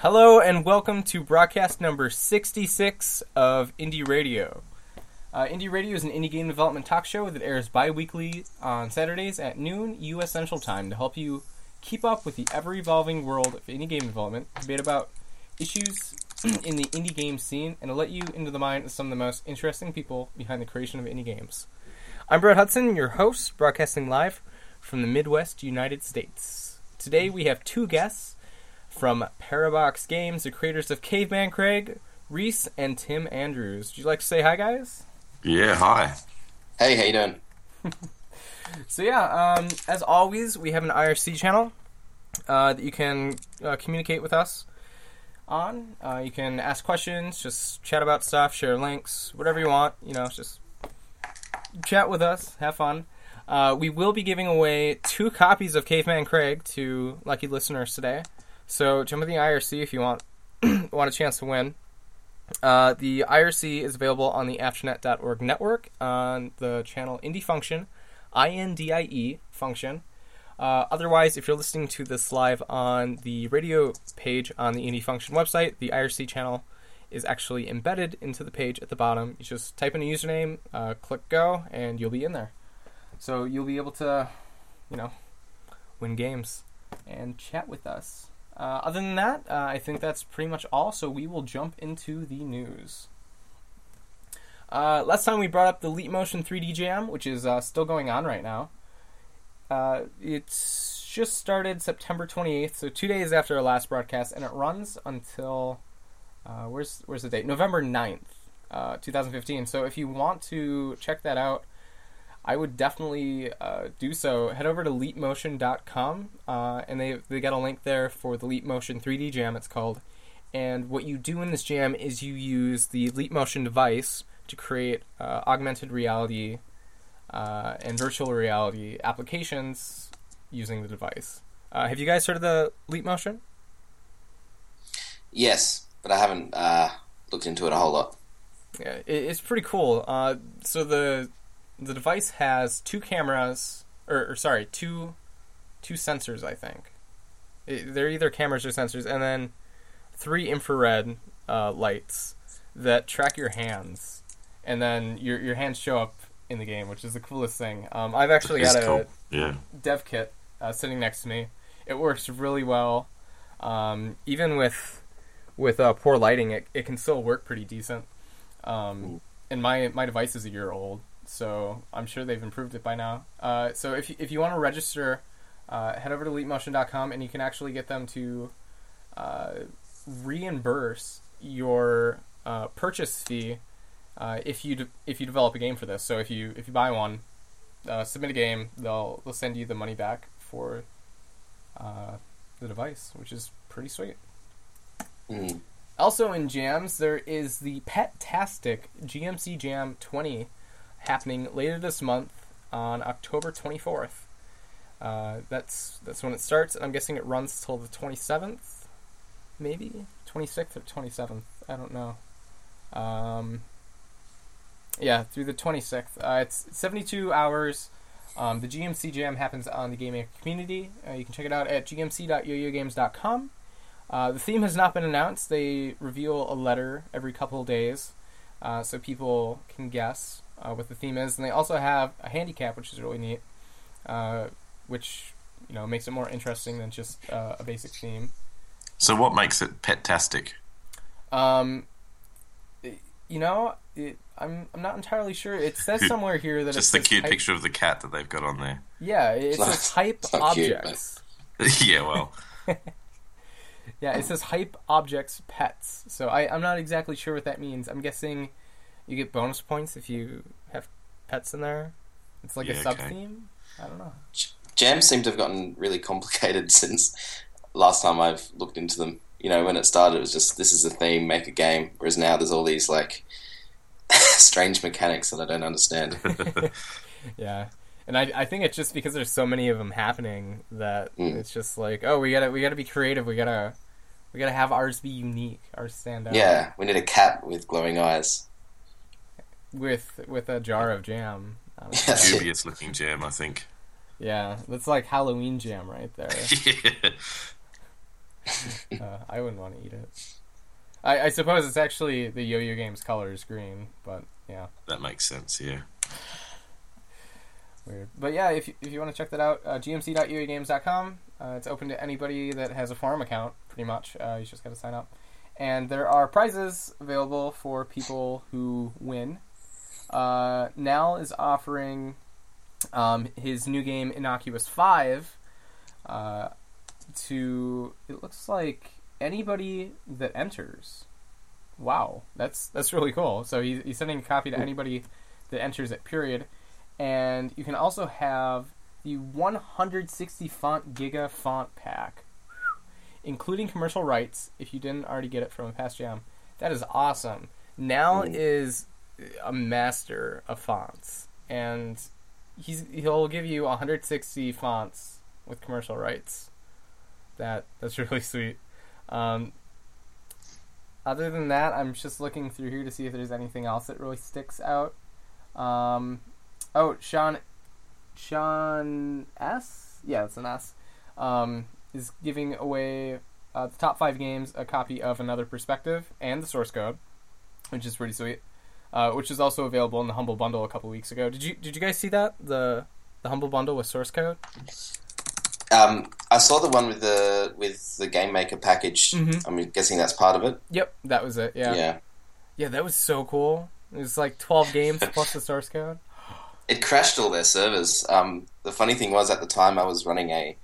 Hello and welcome to broadcast number 66 of Indie Radio. Uh, Indie Radio is an indie game development talk show that airs bi weekly on Saturdays at noon U.S. Central Time to help you keep up with the ever evolving world of indie game development, debate about issues in the indie game scene, and to let you into the mind of some of the most interesting people behind the creation of indie games. I'm Brett Hudson, your host, broadcasting live from the Midwest United States. Today we have two guests from Parabox Games, the creators of Caveman Craig, Rhys, and Tim Andrews. Would you like to say hi, guys? Yeah, hi. Hey, how you doing? So yeah, um, as always, we have an IRC channel uh, that you can uh, communicate with us on. Uh, you can ask questions, just chat about stuff, share links, whatever you want. You know, just chat with us, have fun. Uh, we will be giving away two copies of Caveman Craig to lucky listeners today. So jump in the IRC if you want want a chance to win. Uh, the IRC is available on the AfterNet.org network on the channel Indie Function, I N D I E Function. Uh, otherwise, if you're listening to this live on the radio page on the Indie Function website, the IRC channel is actually embedded into the page at the bottom. You just type in a username, uh, click go, and you'll be in there. So you'll be able to, you know, win games and chat with us. Uh, other than that, uh, I think that's pretty much all. So we will jump into the news. Uh, last time we brought up the Leap Motion 3D Jam, which is uh, still going on right now. Uh, it's just started September 28th, so two days after our last broadcast, and it runs until uh, where's where's the date? November 9th, uh, 2015. So if you want to check that out, I would definitely uh, do so. Head over to leapmotion.com, uh, and they they got a link there for the Leap Motion 3D Jam. It's called, and what you do in this jam is you use the Leap Motion device to create uh, augmented reality uh, and virtual reality applications using the device. Uh, have you guys heard of the Leap Motion? Yes, but I haven't uh, looked into it a whole lot. Yeah, it, it's pretty cool. Uh, so the the device has two cameras, or, or sorry, two two sensors. I think it, they're either cameras or sensors, and then three infrared uh, lights that track your hands, and then your your hands show up in the game, which is the coolest thing. Um, I've actually got a cool. Yeah. dev kit uh, sitting next to me. It works really well. Um, even with with uh, poor lighting, it, it can still work pretty decent. Um, and my my device is a year old, so I'm sure they've improved it by now. Uh, so if you, if you want to register, uh, head over to leapmotion.com and you can actually get them to uh, reimburse your uh, purchase fee uh, if you de- if you develop a game for this. So if you if you buy one, uh, submit a game, they'll they'll send you the money back for uh, the device, which is pretty sweet. Mm. Also in jams, there is the Pet-tastic GMC Jam 20 happening later this month on October 24th. Uh, that's that's when it starts, and I'm guessing it runs till the 27th, maybe 26th or 27th. I don't know. Um, yeah, through the 26th. Uh, it's 72 hours. Um, the GMC Jam happens on the gaming community. Uh, you can check it out at gmc.yoyogames.com. Uh, the theme has not been announced. They reveal a letter every couple of days, uh, so people can guess uh, what the theme is. And they also have a handicap, which is really neat, uh, which you know makes it more interesting than just uh, a basic theme. So what makes it pet-tastic? Um, it- you know, it, I'm I'm not entirely sure. It says somewhere here that it's Just it the cute hype- picture of the cat that they've got on there. Yeah, it It's not- says hype it's not cute, objects. yeah, well, Yeah, it says hype objects pets. So I, I'm not exactly sure what that means. I'm guessing you get bonus points if you have pets in there. It's like a Yeah, sub okay. theme. I don't know. Jams seem to have gotten really complicated since last time I've looked into them. You know, when it started, it was just this is a theme, make a game. Whereas now there's all these like strange mechanics that I don't understand. Yeah, and I, I think it's just because there's so many of them happening that Mm. it's just like oh we gotta we gotta be creative. We gotta we gotta have ours be unique. Ours stand out. Yeah, we need a cat with glowing eyes. With with a jar of jam. Um, dubious looking jam, I think. yeah, that's like Halloween jam right there. yeah. uh, I wouldn't want to eat it. I, I suppose it's actually the Yo-Yo Games color is green, but yeah, That makes sense. Yeah. weird. But yeah, if you, if you want to check that out, uh, gmc.yoyogames.com. Uh, it's open to anybody that has a farm account, pretty much. Uh, you just got to sign up. And there are prizes available for people who win. Uh, Nal is offering um, his new game, Innocuous 5, uh, to, it looks like, anybody that enters. Wow, that's that's really cool. So he, he's sending a copy to anybody that enters at period. And you can also have the 160 font Giga font pack, including commercial rights if you didn't already get it from a past jam. That is awesome. Ooh. is a master of fonts, and he's he'll give you 160 fonts with commercial rights. That that's really sweet. Um, other than that, I'm just looking through here to see if there's anything else that really sticks out. Um, oh, Sean, Sean S. Yeah, it's an S. Um, is giving away uh, the top five games a copy of Another Perspective and the source code, which is pretty sweet. Uh, which is also available in the Humble Bundle a couple weeks ago. Did you did you guys see that the the Humble Bundle with source code? Um, I saw the one with the with the game maker package. Mhm. I'm guessing that's part of it. Yep, that was it. Yeah, yeah. yeah, that was so cool. It was like twelve games plus the source code. It crashed all their servers. Um, the funny thing was, at the time, I was running a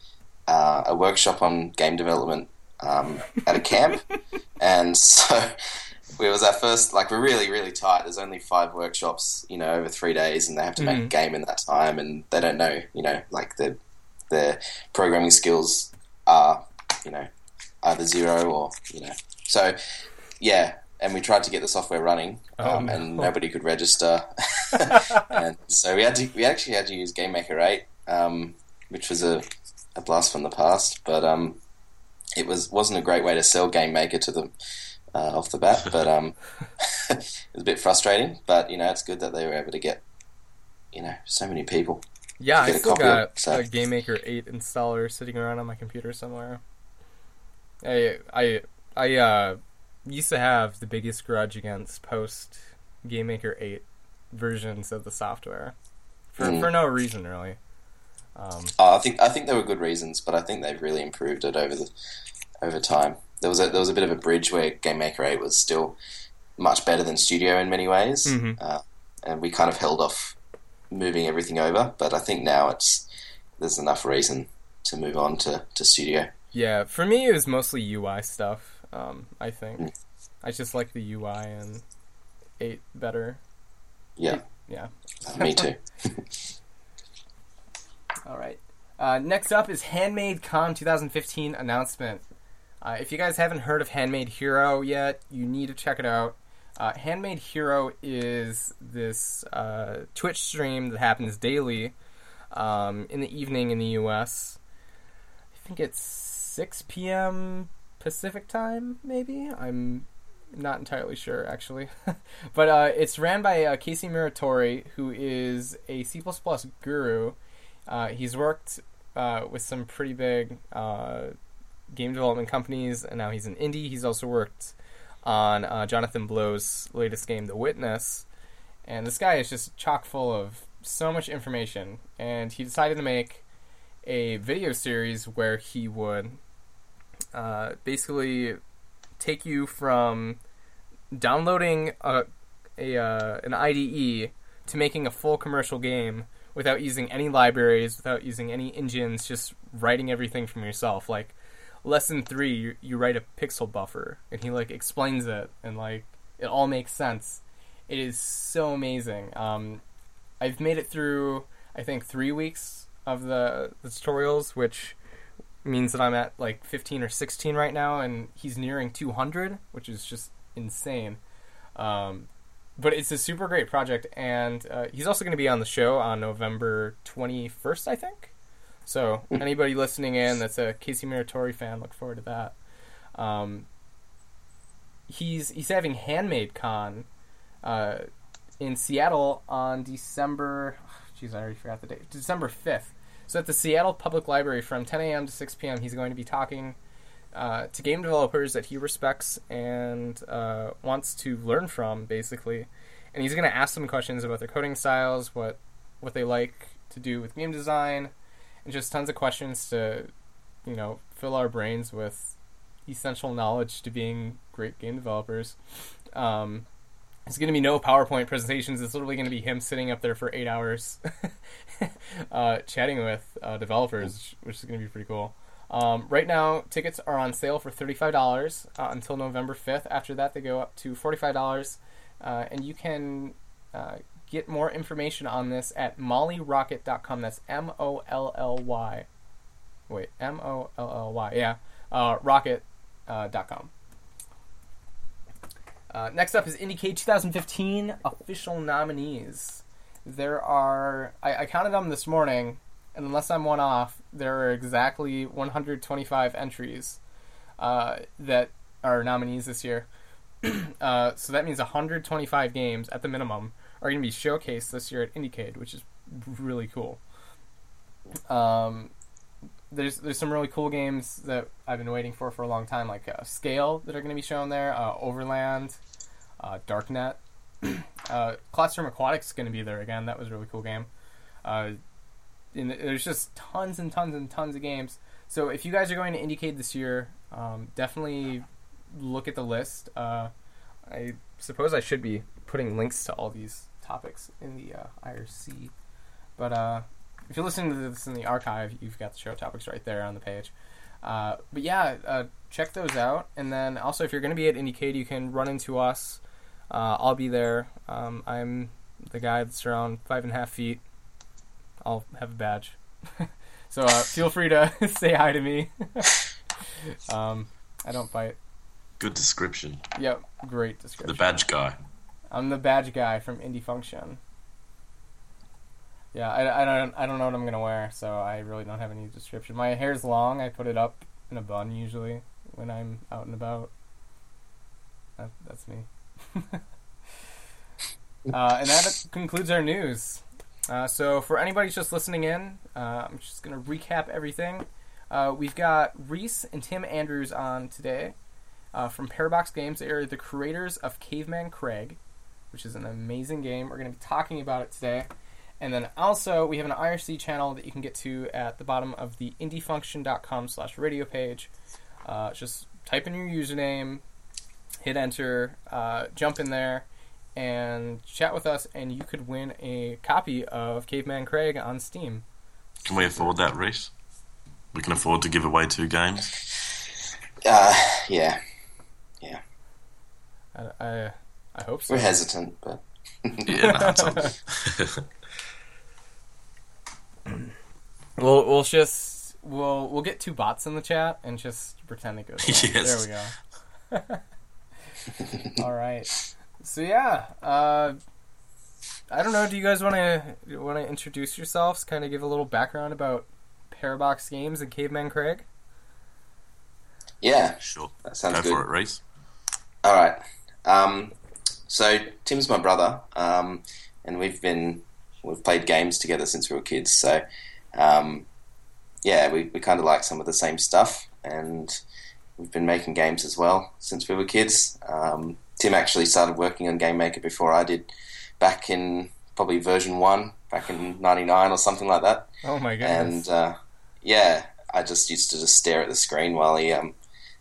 uh, a workshop on game development um, at a camp, and so it was our first. Like, we're really, really tight. There's only five workshops, you know, over three days, and they have to make a Mhm. game in that time, and they don't know, you know, like the their programming skills are, you know, either zero or you know. So, yeah. And we tried to get the software running, Oh, um, and no. nobody could register. and so we had to we actually had to use GameMaker eight, um, which was a, a blast from the past. But um, it was wasn't a great way to sell GameMaker to them uh, off the bat. But um, it was a bit frustrating. But you know, it's good that they were able to get you know so many people. Yeah, I still got it, so- a GameMaker 8 installer sitting around on my computer somewhere. I I I uh, used to have the biggest grudge against post GameMaker 8 versions of the software for Mm. for no reason really. Um, Uh, I think I think there were good reasons, but I think they've really improved it over the over time. There was a, there was a bit of a bridge where GameMaker eight was still much better than Studio in many ways, Mhm. uh, and we kind of held off moving everything over. But I think now it's there's enough reason to move on to, to Studio. yeah, for me it was mostly UI stuff. Um, I think Mm. I just like the UI and 8 better. Yeah, Yeah. uh, me too. All right. Uh, next up is Handmade Con 2015 announcement. Uh, if you guys haven't heard of Handmade Hero yet, you need to check it out. Uh, Handmade Hero is this uh, Twitch stream that happens daily um, in the evening in the U.S. I think it's 6 p.m. Pacific time, maybe. I'm not entirely sure, actually. but uh, it's ran by uh, Casey Muratori, who is a C++ guru. Uh, he's worked uh, with some pretty big game development companies, and now he's in indie. He's also worked on uh, Jonathan Blow's latest game, The Witness. And this guy is just chock full of so much information. And he decided to make a video series where he would uh, basically take you from downloading a, a uh, an IDE to making a full commercial game without using any libraries, without using any engines, just writing everything from yourself. Like lesson three, you, you write a pixel buffer, and he like explains it, and like it all makes sense. It is so amazing. Um, I've made it through, I think, three weeks of the, the tutorials, which means that I'm at like 15 or 16 right now, and he's nearing 200, which is just insane. Um, but it's a super great project, and uh, he's also going to be on the show on November 21st, I think. So anybody listening in that's a Casey Muratori fan, look forward to that. Um, he's he's having Handmade Con uh, in Seattle on December. Jeez, I already forgot the date. December 5th. So at the Seattle Public Library from 10 a.m. to 6 p.m., he's going to be talking uh, to game developers that he respects and uh, wants to learn from, basically. And he's going to ask them questions about their coding styles, what what they like to do with game design, just tons of questions to, you know, fill our brains with essential knowledge to being great game developers. Um, it's going to be no PowerPoint presentations. It's literally going to be him sitting up there for eight hours, uh, chatting with uh, developers, which is going to be pretty cool. Um, right now, tickets are on sale for thirty-five dollars uh, until November fifth. After that, they go up to forty-five dollars, uh, and you can uh, get more information on this at mollyrocket.com. That's M O L L Y. Wait, M O L L Y. Yeah, uh, rocket.com. Uh, next up is IndieCade 2015 official nominees. There are, I, I counted them this morning, and unless I'm one off, there are exactly 125 entries uh, that are nominees this year. uh, so that means 125 games at the minimum are going to be showcased this year at IndieCade, which is really cool. Um, there's there's some really cool games that I've been waiting for for a long time, like uh, Scale that are going to be shown there, uh, Overland, uh, Darknet, uh, Classroom Aquatics is going to be there again. That was a really cool game. Uh, and there's just tons and tons and tons of games. So if you guys are going to IndieCade this year, um, definitely look at the list. Uh, I suppose I should be putting links to all these topics in the uh, IRC, but uh, if you're listening to this in the archive, you've got the show topics right there on the page. Uh, but yeah, uh, check those out. And then also, if you're going to be at IndieCade, you can run into us. Uh, I'll be there. Um, I'm the guy that's around five and a half feet. I'll have a badge. so uh, feel free to say hi to me. um, I don't bite. Good description. Yep, great description. The badge guy. I'm the badge guy from Indie Function. Yeah, I, I don't I don't know what I'm gonna wear, so I really don't have any description. My hair's long. I put it up in a bun usually when I'm out and about. That, that's me. uh, and that concludes our news. Uh, so for anybody just listening in, uh, I'm just gonna recap everything. Uh, we've got Rhys and Tim Andrews on today uh, from Parabox Games. They are the creators of Caveman Craig, which is an amazing game. We're going to be talking about it today. And then also, we have an IRC channel that you can get to at the bottom of the indiefunction.com slash radio page. Uh, just type in your username, hit enter, uh, jump in there, and chat with us, and you could win a copy of Caveman Craig on Steam. Can we afford that, Rhys? We can afford to give away two games. Uh, yeah, I, I, I hope so. we're hesitant, but Yeah, no, it's on. We'll we'll just we'll we'll get two bots in the chat and just pretend it goes. away. Yes. There we go. All right. So yeah, uh, I don't know. Do you guys want to want to introduce yourselves? Kind of give a little background about Parabox Games and Caveman Craig. yeah, Sure. that sounds Go good. for it, Rhys. All right. Um, so Tim's my brother, um, and we've been we've played games together since we were kids. So um, yeah, we, we kind of like some of the same stuff, and we've been making games as well since we were kids. Um, Tim actually started working on Game Maker before I did, back in probably version one, back in '99 or something like that. Oh my goodness! And uh, yeah, I just used to just stare at the screen while he um,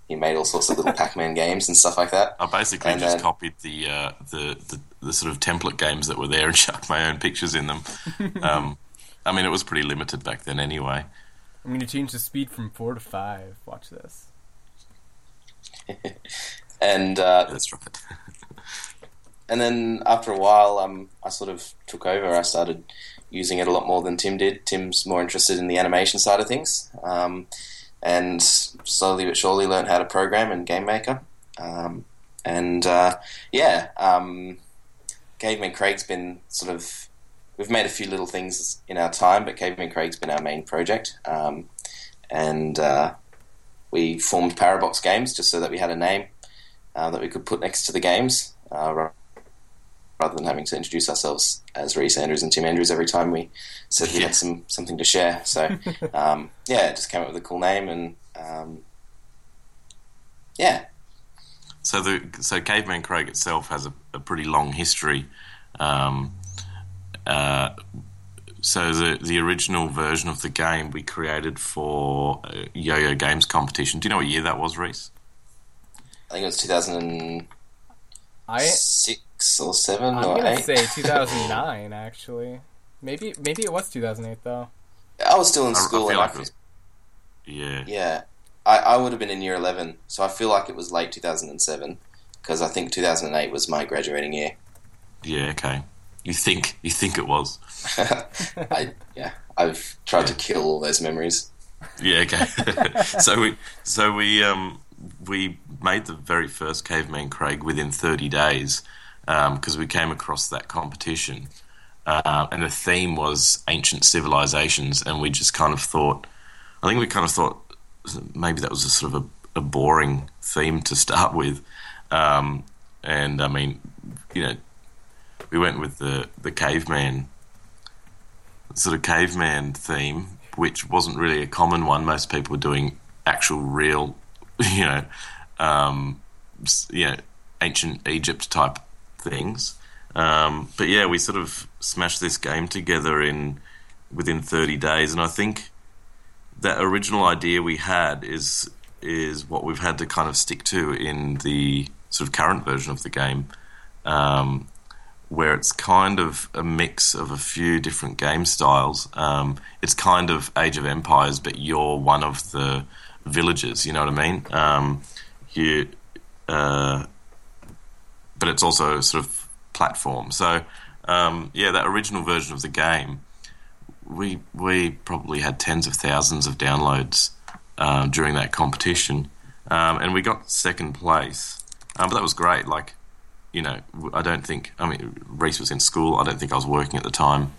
he made all sorts of little Pac-Man games and stuff like that. I basically And just then- copied the, uh, the the the sort of template games that were there and shoved my own pictures in them. um, I mean, it was pretty limited back then, anyway. I'm gonna change the speed from four to five. Watch this. And uh, That's right. and then after a while, um, I sort of took over. I started using it a lot more than Tim did. Tim's more interested in the animation side of things, um, and slowly but surely learned how to program in Game Maker. Um, and uh, yeah, um, Caveman Craig's been sort of. We've made a few little things in our time, but Caveman Craig's been our main project. Um, and uh, we formed Parabox Games just so that we had a name uh, that we could put next to the games, uh, rather than having to introduce ourselves as Rhys Andrews and Tim Andrews every time we said we Yeah. had some something to share. So um, yeah, it just came up with a cool name, and um, Yeah. So the so Caveman Craig itself has a, a pretty long history. Um, uh, so the the original version of the game we created for a Yo-Yo Games competition. Do you know what year that was, Rhys? I think it was 2006 I or 7 I'm or gonna 8. say 2009 actually. Maybe maybe it was 2008 though. I was still in I- I school. feel and like I it was- Yeah, Yeah, I, I would have been in year 11, so I feel like it was late 2007 because I think 2008 was my graduating year. yeah, okay. You think you think it was? I, yeah, I've tried to kill all those memories. Yeah, okay. so we so we um we made the very first Caveman Craig within 30 days because we came across that competition, uh, and the theme was ancient civilizations, and we just kind of thought, I think we kind of thought maybe that was a sort of a, a boring theme to start with, um, and I mean, you know, we went with the the caveman sort of caveman theme, which wasn't really a common one. Most people were doing actual, real, you know, um, you know, ancient Egypt type things. Um, but yeah, we sort of smashed this game together in within 30 days, and I think that original idea we had is is what we've had to kind of stick to in the sort of current version of the game. Um, where it's kind of a mix of a few different game styles. Um, it's kind of Age of Empires, but you're one of the villagers. You know what I mean? Um, you, uh, but it's also sort of platform. So um, yeah, that original version of the game, we we probably had tens of thousands of downloads um, during that competition, um, and we got second place. Um, but that was great. Like you know, I don't think. I mean, Rhys was in school. I don't think I was working at the time.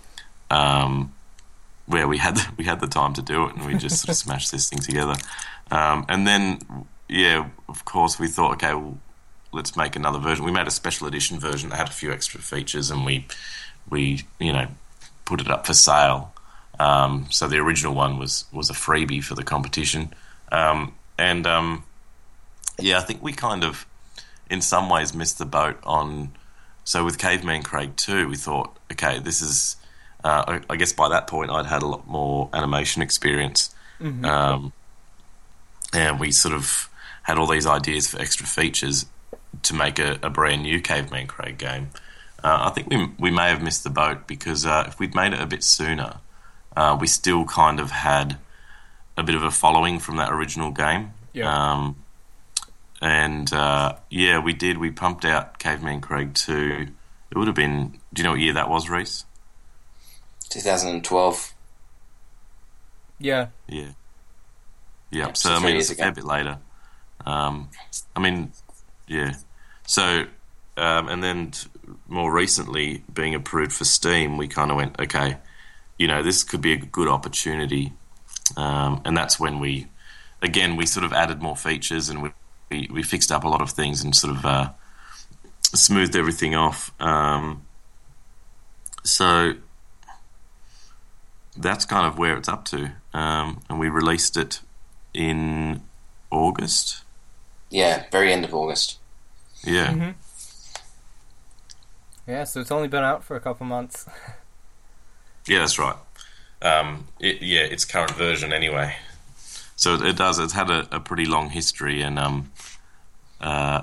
Um, where we had the, we had the time to do it, and we just sort of smashed this thing together. Um, and then, yeah, of course, we thought, okay, well, let's make another version. We made a special edition version that had a few extra features, and we we you know put it up for sale. Um, so the original one was was a freebie for the competition, um, and um, yeah, I think we kind of in some ways missed the boat on. So with Caveman Craig 2, we thought, okay, this is. Uh, I, I guess by that point, I'd had a lot more animation experience, um, and we sort of had all these ideas for extra features to make a, a brand new Caveman Craig game. Uh, I think we we may have missed the boat because uh, if we'd made it a bit sooner, uh, we still kind of had a bit of a following from that original game. Yeah. Um, and uh, yeah, we did. We pumped out Caveman Craig 2. It would have been. Do you know what year that was, Rhys? 2012. Yeah. Yeah. Yeah. Yeah, so so I mean, it's a fair bit later. Um, I mean, yeah. So, um, and then more recently, being approved for Steam, we kind of went, okay, you know, this could be a good opportunity, um, and that's when we, again, we sort of added more features and we we, we fixed up a lot of things and sort of uh, smoothed everything off. Um, so that's kind of where it's up to, um, and we released it in August. Yeah, very end of August. Yeah, Mhm. Yeah, so it's only been out for a couple months. yeah, that's right. Um, it, yeah, its current version anyway. So it, it does. It's had a, a pretty long history, and um, uh,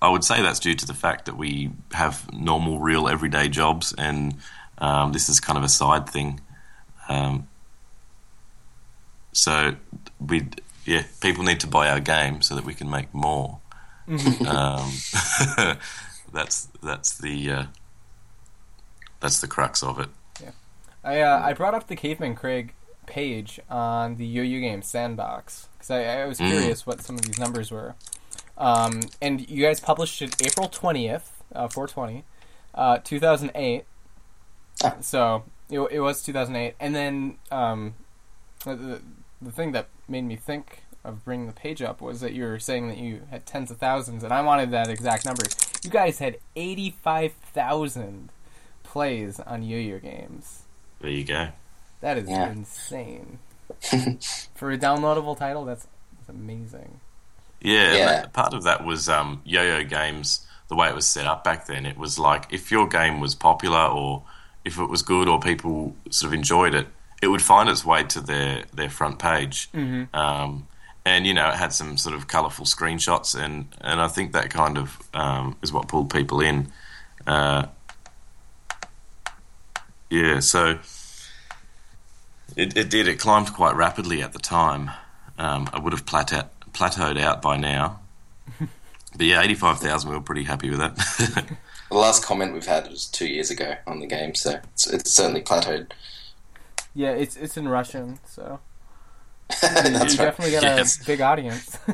I would say that's due to the fact that we have normal, real, everyday jobs, and um, this is kind of a side thing. Um, so we, yeah, people need to buy our game so that we can make more. um, that's that's the uh, that's the crux of it. Yeah, I uh, I brought up the Caveman Craig page on the Yo-Yo Game Sandbox because I, I was Mm. curious what some of these numbers were. Um, and you guys published it April twentieth, uh, four twenty, uh, two thousand eight. Ah. So it, it was two thousand eight, and then um, the the thing that made me think of bringing the page up was that you were saying that you had tens of thousands, and I wanted that exact number. You guys had eighty five thousand plays on Yo-Yo games. There you go. That is Yeah. insane. For a downloadable title, that's, that's amazing. Yeah, Yeah. that- part of that was um, Yo-Yo Games. The way it was set up back then, it was like if your game was popular or if it was good or people sort of enjoyed it, it would find its way to their their front page. Mm-hmm. Um, and you know, it had some sort of colourful screenshots, and and I think that kind of um, is what pulled people in. Uh, yeah, so it, it did. It climbed quite rapidly at the time. Um, I would have plateau, plateaued out by now. but yeah, 85,000, we were pretty happy with that. The last comment we've had was two years ago on the game, so it's, it's certainly plateaued. Yeah, it's it's in Russian, so That's you right. definitely got Yes. a big audience.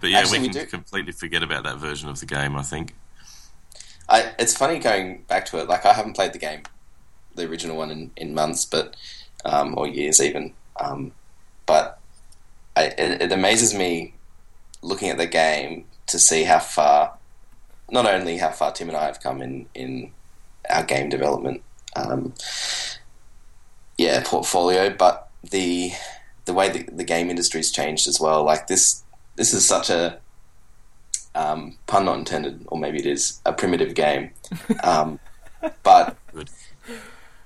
but yeah, Actually, we we can do- completely forget about that version of the game, I think. I, it's funny going back to it. Like I haven't played the game, the original one, in, in months, but um, or years even. Um, but I, it, it amazes me looking at the game to see how far, not only how far Tim and I have come in in our game development, um, yeah, portfolio, but the the way the, the game industry's changed as well. Like this, this is such a um, pun not intended, or maybe it is a primitive game. Um, but Good.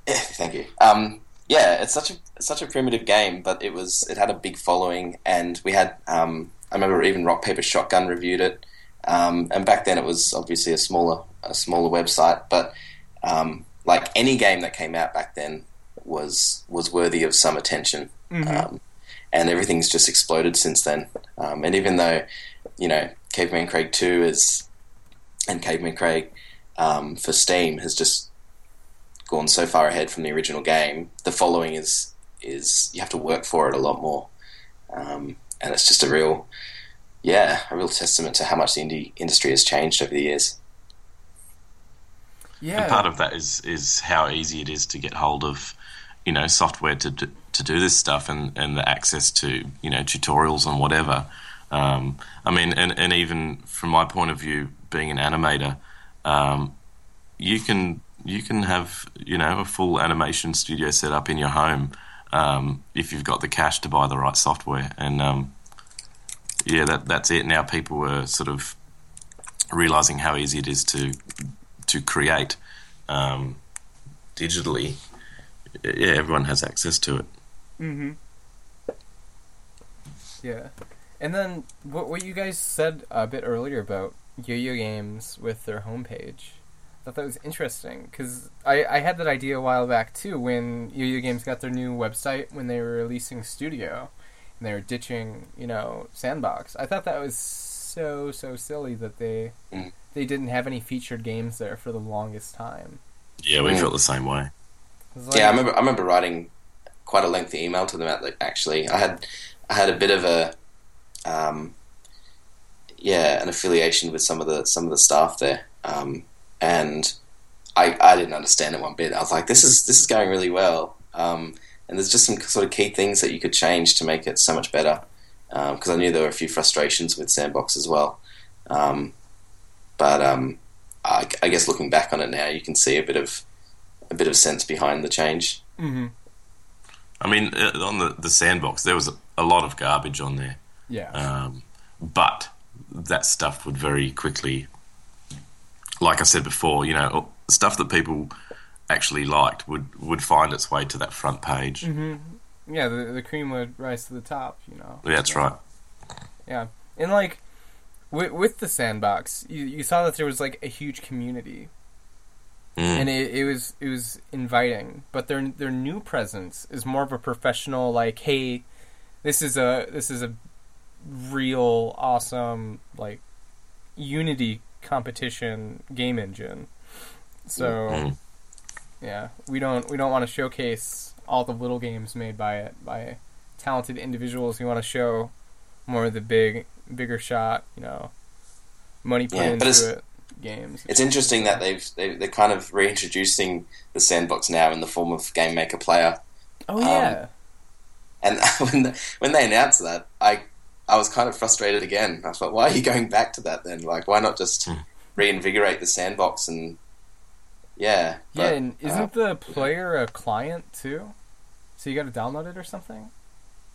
Yeah, thank you. Um, yeah, it's such a it's such a primitive game, but it was it had a big following, and we had um, I remember even Rock Paper Shotgun reviewed it, um, and back then it was obviously a smaller a smaller website, but um, like any game that came out back then was was worthy of some attention, um, and everything's just exploded since then. Um, and even though you know Caveman Craig Two is and Caveman Craig um, for Steam has just gone so far ahead from the original game, the following is is you have to work for it a lot more, um, and it's just a real, yeah, a real testament to how much the indie industry has changed over the years. yeah, And part of that is is how easy it is to get hold of, you know, software to to do this stuff and, and the access to you know tutorials and whatever. Um, I mean, and, and even from my point of view, being an animator, um, you can you can have you know a full animation studio set up in your home um, if you've got the cash to buy the right software. And um, yeah, that that's it. Now people are sort of realizing how easy it is to to create um, digitally. Yeah, everyone has access to it. Mm-hmm. Yeah, and then what what you guys said a bit earlier about Yo-Yo Games with their homepage, I thought that was interesting because I I had that idea a while back too when Yo-Yo Games got their new website when they were releasing Studio, and they were ditching you know Sandbox. I thought that was so so silly that they Mm. they didn't have any featured games there for the longest time. Yeah, we felt the same way. Like- Yeah, I remember. I remember writing quite a lengthy email to them. At the, actually, I had I had a bit of a um, yeah an affiliation with some of the some of the staff there, um, and I I didn't understand it one bit. I was like, this is this is going really well, um, and there's just some sort of key things that you could change to make it so much better. Because I knew there were a few frustrations with Sandbox as well, um, but um, I, I guess looking back on it now, you can see a bit of a bit of sense behind the change. Mhm. I mean, uh, on the, the sandbox, there was a, a lot of garbage on there. yeah. Um, but that stuff would very quickly, like I said before, you know, stuff that people actually liked would, would find its way to that front page. hmm Yeah, the the cream would rise to the top, you know. Yeah, that's right. Yeah, and like with with the sandbox, you you saw that there was like a huge community, Mm. and it, it was it was inviting. But their their new presence is more of a professional, like, hey, this is a this is a real awesome like Unity competition game engine. So Mm. yeah, we don't we don't want to showcase all the little games made by it by talented individuals. We want to show more of the big bigger shot, you know, money put Yeah, into it games. It's interesting that they've they, they're kind of reintroducing the sandbox now in the form of Game Maker Player. Oh yeah, And when the, when they announced that, I I was kind of frustrated again. I thought, why are you going back to that then? Like, why not just Hmm. reinvigorate the sandbox and yeah, yeah. And isn't the player a client too? So you got to download it or something?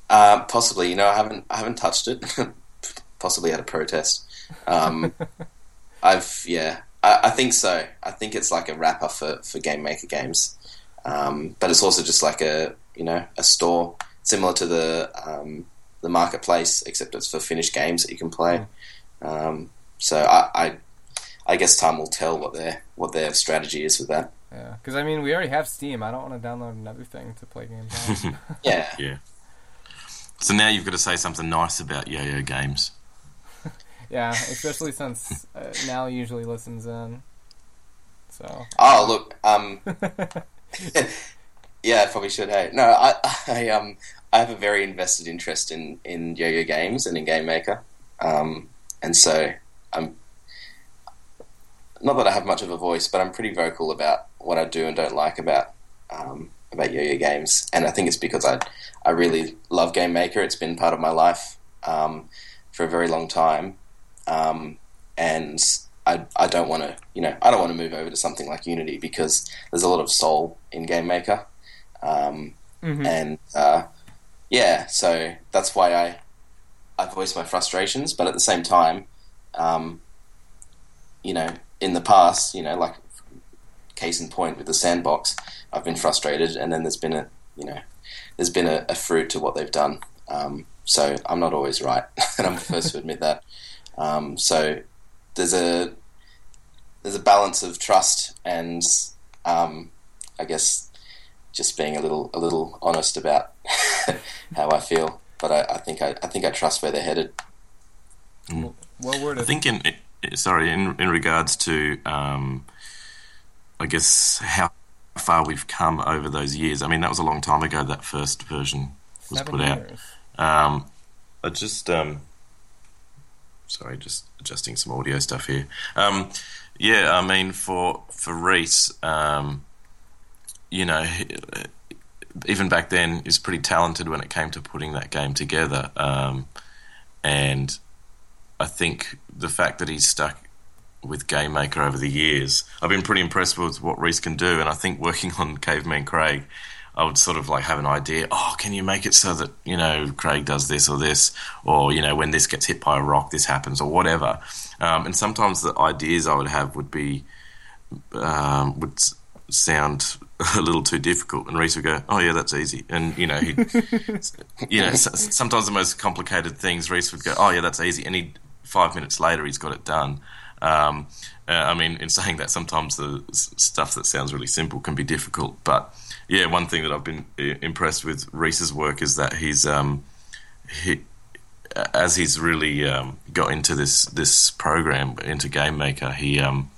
uh, uh, possibly. You know, I haven't I haven't touched it possibly at a protest. Um, I've yeah, I, I, think so. I think it's like a wrapper for for Game Maker games, um, but it's also just like a you know a store similar to the um, the marketplace, except it's for finished games that you can play. Um, so I, I, I guess time will tell what their what their strategy is with that. Yeah, because I mean we already have Steam. I don't want to download another thing to play games. on. yeah, yeah. So now you've got to say something nice about Yo-Yo Games. Yeah, especially since uh, Nal usually listens in. So. Oh look, um, yeah, I probably should. Hey, no, I, I um, I have a very invested interest in in Yo-Yo Games and in Game Maker, um, and so I'm not that I have much of a voice, but I'm pretty vocal about what I do and don't like about um, about Yo-Yo Games, and I think it's because I I really love Game Maker. It's been part of my life um, for a very long time, um, and I I don't want to you know I don't want to move over to something like Unity because there's a lot of soul in Game Maker, um, mm-hmm. and uh, yeah, so that's why I I voice my frustrations, but at the same time, um, you know, in the past, you know, like case in point with the sandbox, I've been frustrated, and then there's been a you know, there's been a, a fruit to what they've done. Um, so I'm not always right, and I'm the first to admit that. Um, so there's a there's a balance of trust and um, I guess just being a little a little honest about how I feel. But I, I, think I, I think I trust where they're headed. Mm. Well worded. I think in sorry in in regards to um, I guess how far we've come over those years. I mean that was a long time ago. That first version was Seven put years. out. Um, I just um, sorry, just adjusting some audio stuff here. Um, yeah, I mean for for Rhys, um, you know, even back then, is pretty talented when it came to putting that game together. Um, and I think the fact that he's stuck with Game Maker over the years, I've been pretty impressed with what Rhys can do. And I think working on Caveman Craig, I would sort of like have an idea. Oh, can you make it so that you know Craig does this or this, or you know when this gets hit by a rock, this happens, or whatever. Um, and sometimes the ideas I would have would be um, would sound a little too difficult, and Rhys would go, "Oh yeah, that's easy." And you know, he, you know, sometimes the most complicated things, Rhys would go, "Oh yeah, that's easy," and he five minutes later he's got it done. Um, uh, I mean, in saying that, sometimes the stuff that sounds really simple can be difficult. But yeah, one thing that I've been uh, impressed with Rhys's work is that he's um, he, as he's really um, got into this this program into Game Maker, he um,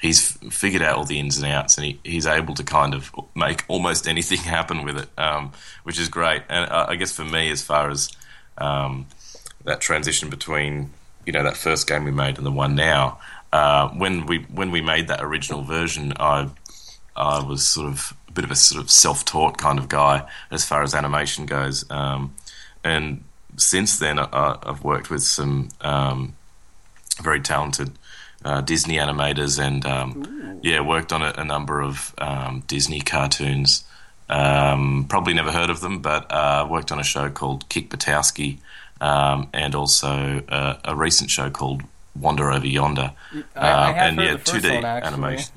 he's figured out all the ins and outs, and he, he's able to kind of make almost anything happen with it, um, which is great. And uh, I guess for me, as far as um, that transition between you know that first game we made and the one now, uh, when we when we made that original version, I I was sort of bit of a sort of self taught kind of guy as far as animation goes, um, and since then I, have worked with some um, very talented uh, Disney animators and um, yeah, worked on a, a number of um, Disney cartoons. Um, probably never heard of them, but uh, worked on a show called Kick Buttowski um, and also uh, a recent show called Wander Over Yonder. And yeah, two D animation.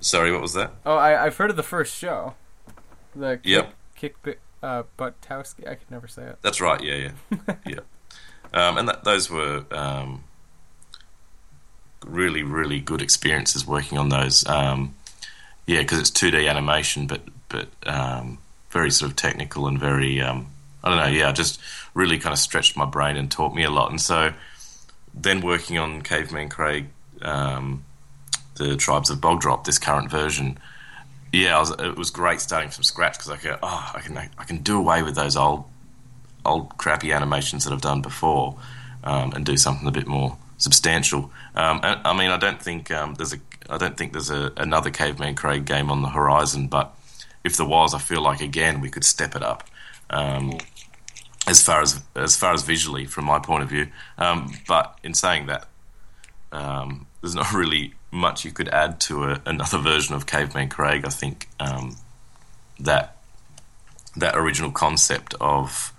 Sorry, what was that? Oh, I, I've heard of the first show. The kick, yep. kick uh, Buttowski. I could never say it. That's right. Yeah, yeah, yeah. Um, and that, those were um, really, really good experiences working on those. Um, yeah, because it's 2D animation, but but um, very sort of technical and very um, I don't know. Yeah, just really kind of stretched my brain and taught me a lot. And so then working on Caveman Craig, um, the Tribes of Bogdrop, this current version. Yeah, was, it was great starting from scratch because I go, oh, I can I can do away with those old old crappy animations that I've done before um, and do something a bit more substantial. Um, I, mean, I don't think um, there's a I don't think there's a, another Caveman Craig game on the horizon, but if there was, I feel like again we could step it up. Um, as far as as far as visually, from my point of view, um, but in saying that, um, there's not really much you could add to a, another version of Caveman Craig. I think um, that that original concept of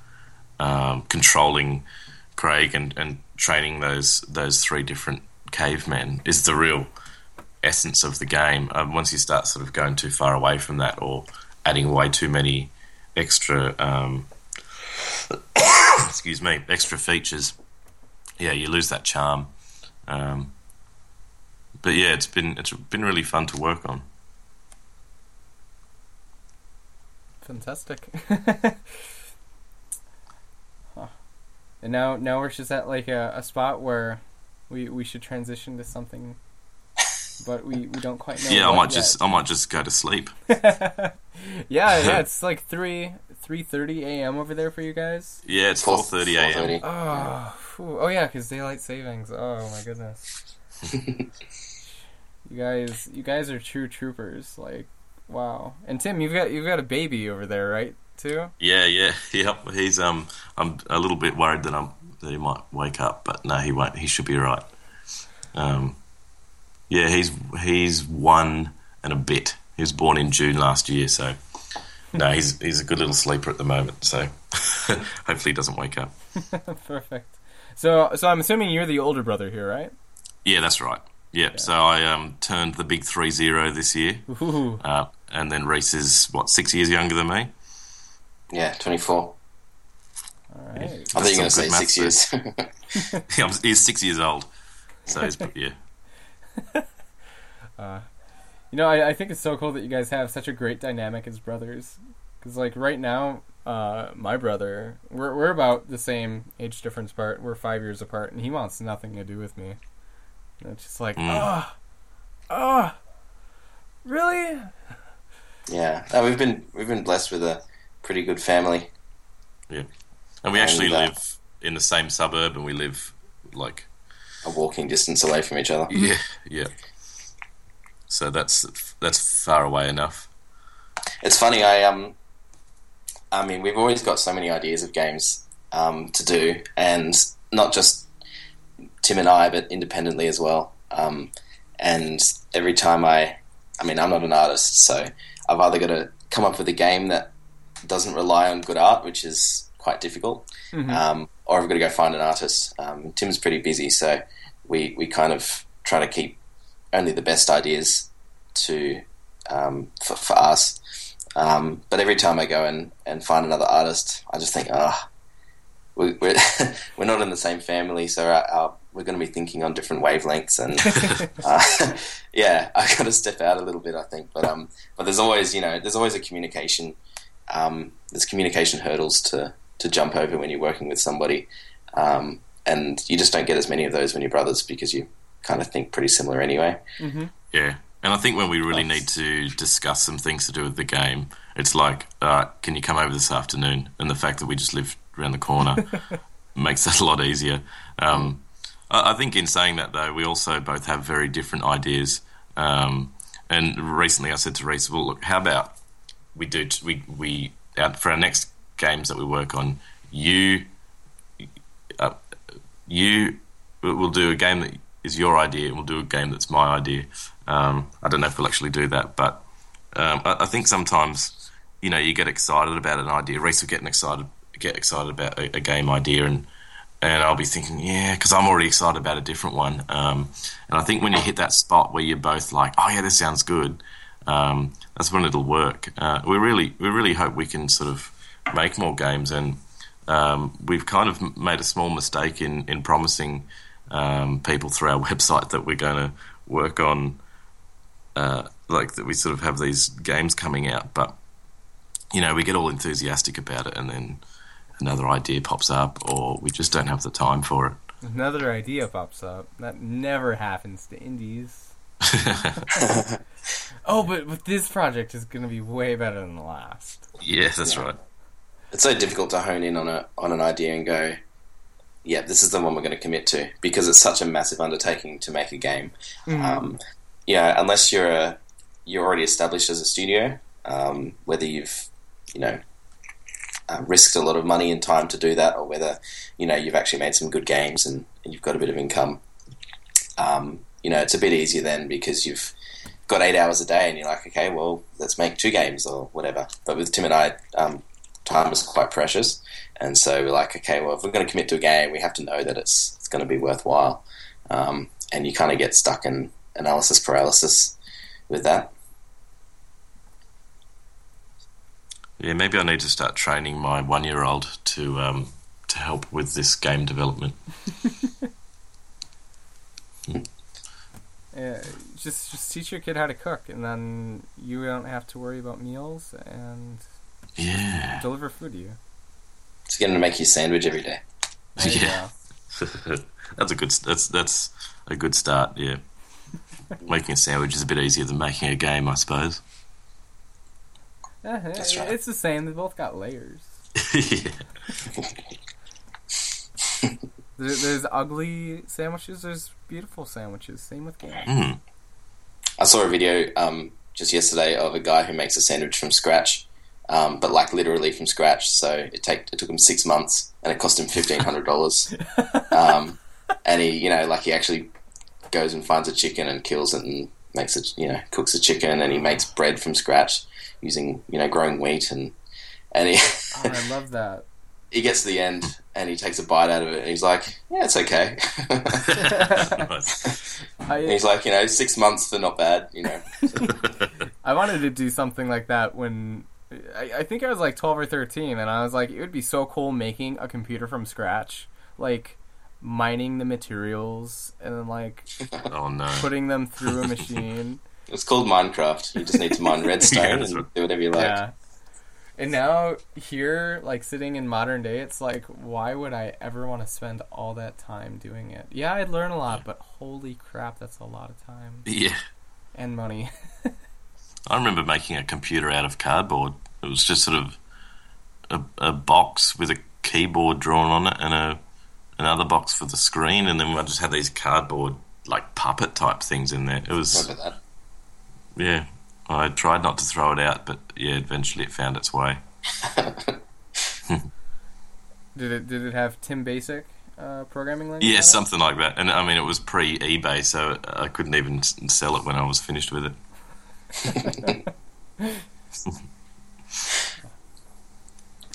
controlling Craig, and, and training those those three different cavemen is the real essence of the game. Um, once you start sort of going too far away from that, or adding way too many extra, um, excuse me, extra features, yeah, you lose that charm. Um, but yeah, it's been it's been really fun to work on. Fantastic. huh. And now, now we're just at like a, a spot where we we should transition to something, but we, we don't quite know. Yeah, I might yet. just I might just go to sleep. yeah, yeah. It's like three three thirty a.m. over there for you guys. Yeah, it's four thirty a.m. Oh, ah, phew. oh yeah, because daylight savings. Oh my goodness. You guys, you guys are true troopers. Like, wow. And Tim, you've got you've got a baby over there, right? Too. Yeah, yeah, yep. He's um, I'm a little bit worried that I'm that he might wake up, but no, he won't. He should be all right. Um, yeah, he's he's one and a bit. He was born in June last year, so no, he's he's a good little sleeper at the moment. So hopefully he doesn't wake up. Perfect. So, so I'm assuming you're the older brother here, right? Yeah, that's right. Yep. So I um turned the big three zero this year, uh, and then Rhys is what six years younger than me. Yeah, 24. All right. I thought you were going to say good six years. Yeah, he's six years old, so he's yeah. You know, I, I think it's so cool that you guys have such a great dynamic as brothers. Because, like, right now, uh, my brother, we're, we're about the same age difference apart. We're five years apart, and he wants nothing to do with me. And it's just like, Mm. ah, ah, really? yeah, no, we've been we've been blessed with a pretty good family. Yeah, and we actually And, uh, live in the same suburb, and we live like A walking distance away from each other. yeah, yeah. So that's that's far away enough. It's funny. I um, I mean, we've always got so many ideas of games um, to do, and not just Tim and I, but independently as well. Um, and every time I, I mean, I'm not an artist, so I've either got to come up with a game that doesn't rely on good art, which is quite difficult, Mhm. um, or I've got to go find an artist. Um, Tim's pretty busy, so we we kind of try to keep only the best ideas to um, for, for us. Um, but every time I go and, and find another artist, I just think, ah, we, we're we're not in the same family, so our, our, we're going to be thinking on different wavelengths, and uh, yeah, I got to step out a little bit, I think. But um, but there's always you know there's always a communication um, there's communication hurdles to to jump over when you're working with somebody, um, and you just don't get as many of those when you're brothers because you kind of think pretty similar anyway. Mm-hmm. Yeah, and I think when we really need to discuss some things to do with the game, it's like, uh, can you come over this afternoon? And the fact that we just live around the corner makes that a lot easier. Um, I, think in saying that though, we also both have very different ideas. Um, and recently, I said to Rhys, "Well, look, how about we do we we for our next games that we work on, you uh, you we'll do a game that is your idea, and we'll do a game that's my idea. Um, I don't know if we'll actually do that, but um, I, I think sometimes you know you get excited about an idea. Rhys will get excited get excited about a, a game idea, and and I'll be thinking, yeah, because I'm already excited about a different one. Um, and I think when you hit that spot where you're both like, oh yeah, this sounds good, um, that's when it'll work. Uh, we really we really hope we can sort of make more games, and um, we've kind of made a small mistake in in promising um, people through our website that we're going to work on, uh, like that we sort of have these games coming out, but you know we get all enthusiastic about it, and then another idea pops up, or we just don't have the time for it. Another idea pops up. That never happens to indies. Oh, but, but this project is going to be way better than the last. yeah, that's right. it's so difficult to hone in on a on an idea and go, yeah, this is the one we're going to commit to because it's such a massive undertaking to make a game. Mhm. Um, you know, unless you're a you're already established as a studio, um, whether you've you know uh, risked a lot of money and time to do that, or whether you know you've actually made some good games and, and you've got a bit of income. Um, you know, it's a bit easier then because you've got eight hours a day and you're like, okay, well, let's make two games or whatever. But with Tim and I, um, time is quite precious, and so we're like, okay, well, if we're going to commit to a game, we have to know that it's it's going to be worthwhile. Um, and you kind of get stuck in analysis paralysis with that. Yeah, maybe I need to start training my one-year-old to um, to help with this game development. Yeah, just just teach your kid how to cook, and then you don't have to worry about meals and Yeah, deliver food to you. Just get him to make you a sandwich every day. There Yeah. that's a good. That's that's a good start. Yeah, making a sandwich is a bit easier than making a game, I suppose. Yeah, That's right. It's the same. They both got layers. There, there's ugly sandwiches. There's beautiful sandwiches. Same with games. Mm. I saw a video um, just yesterday of a guy who makes a sandwich from scratch, um, but like literally from scratch. So it take it took him six months, and it cost him fifteen hundred dollars. um, and he, you know, like he actually goes and finds a chicken and kills it and makes it, you know, cooks the chicken, and he makes bread from scratch using, you know, growing wheat and and he Oh, I love that. he gets to the end and he takes a bite out of it and he's like, yeah, it's okay. Nice. And I he's like, you know, six months for not bad, you know. I wanted to do something like that when I, I think I was like 12 or 13, and I was like, it would be so cool making a computer from scratch, like mining the materials and then like oh no. putting them through a machine. It's called Minecraft. You just need to mine redstone Yeah, and right. do whatever you like. yeah. And now here, like sitting in modern day, it's like, why would I ever want to spend all that time doing it? Yeah, I'd learn a lot, but holy crap, that's a lot of time Yeah, and money. I remember making a computer out of cardboard. It was just sort of a, a box with a keyboard drawn on it and a another box for the screen, and then I just had these cardboard like puppet type things in there. It was Remember that? Yeah. I tried not to throw it out, but yeah, eventually it found its way. Did it? Did it have Tim Basic uh, programming language? on Yeah, something like that. And I mean, it was pre eBay, so I couldn't even sell it when I was finished with it.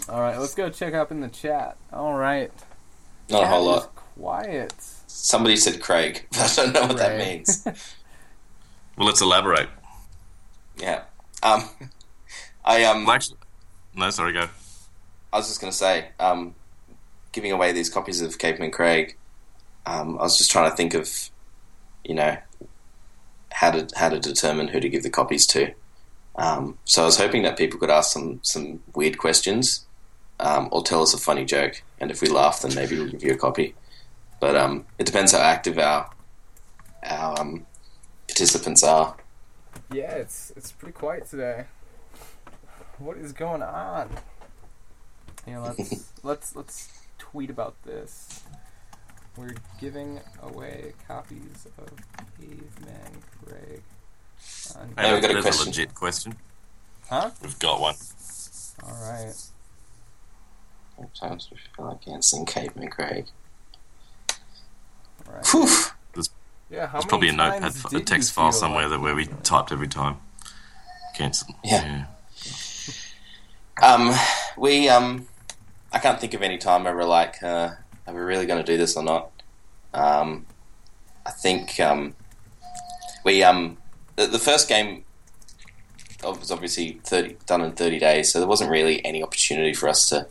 All right, let's go check up in the chat. All right, Not a whole lot. Quiet. Somebody said Craig, I don't know what that means. Well, let's elaborate. Yeah. Um, I um, Well, actually, no, sorry, go. I was just going to say, um, giving away these copies of Caveman Craig, um, I was just trying to think of, you know, how to how to determine who to give the copies to. Um, so I was hoping that people could ask some some weird questions, um, or tell us a funny joke, and if we laugh, then maybe we'll give you a copy. But um, it depends how active our our um, participants are. Yeah, it's it's pretty quiet today. What is going on? Yeah, let's let's let's tweet about this. We're giving away copies of Caveman Craig. On- Hey, we've got a There's question. a legit question. Huh? We've got one. All right. Sometimes we feel like answering Caveman Craig. All right. Whew. Yeah, how There's probably a notepad, times f- a text file somewhere like- that where we typed every time. Cancel. Yeah. Um, we um, I can't think of any time where we're like, uh, are we really going to do this or not? Um, I think um, we um, the, the first game was obviously thirty done in thirty days, so there wasn't really any opportunity for us to.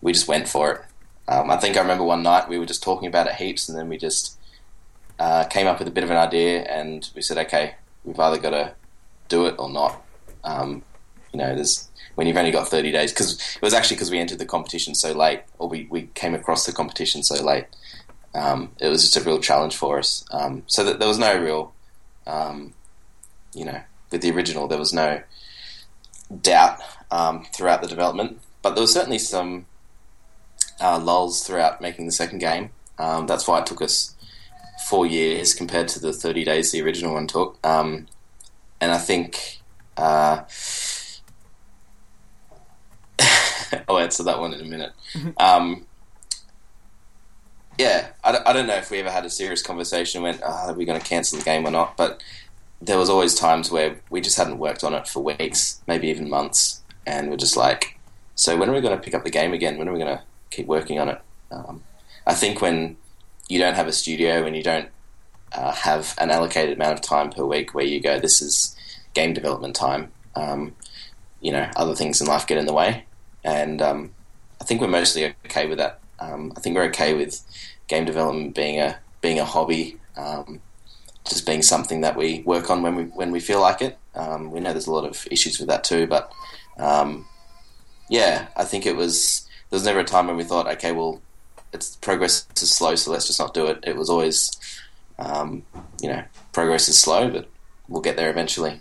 We just went for it. Um, I think I remember one night we were just talking about it heaps, and then we just uh, came up with a bit of an idea, and we said, okay, we've either got to do it or not. Um, you know, there's when you've only got 30 days because it was actually because we entered the competition so late or we, we came across the competition so late. Um, it was just a real challenge for us. Um, so that there was no real um, you know with the original there was no doubt um, throughout the development but there was certainly some uh, lulls throughout making the second game. Um, that's why it took us four years compared to the 30 days the original one took um, and I think uh, I'll answer that one in a minute. Um, yeah, I, don't- I don't know if we ever had a serious conversation and went, oh, are we going to cancel the game or not? But there was always times where we just hadn't worked on it for weeks, maybe even months, and we're just like, so when are we going to pick up the game again? When are we going to keep working on it. Um, I think when you don't have a studio and you don't uh, have an allocated amount of time per week where you go, this is game development time. Um, you know, other things in life get in the way, and um, I think we're mostly okay with that. Um, I think we're okay with game development being a being a hobby, um, just being something that we work on when we when we feel like it. Um, we know there's a lot of issues with that too, but um, yeah, I think it was. There was never a time when we thought, okay, well, it's progress is slow, so let's just not do it. It was always, um, you know, progress is slow, but we'll get there eventually.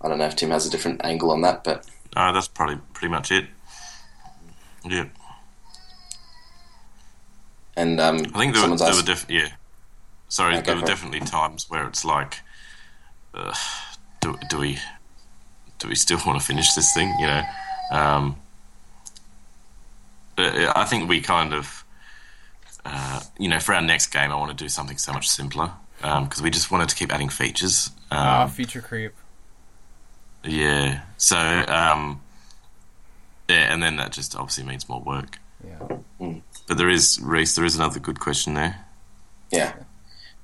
I don't know if Tim has a different angle on that, but No, that's probably pretty much it. Yeah, and um, I think there, were, there were def- yeah. Sorry, there were for it. definitely times where it's like, uh, do do we do we still want to finish this thing? You know, um, uh, I think we kind of, uh, you know, for our next game, I want to do something so much simpler because we just wanted to keep adding features. Um, Ah, feature creep. Yeah. So, um, yeah, and then that just obviously means more work. Yeah. But there is, Rhys, there is another good question there. yeah.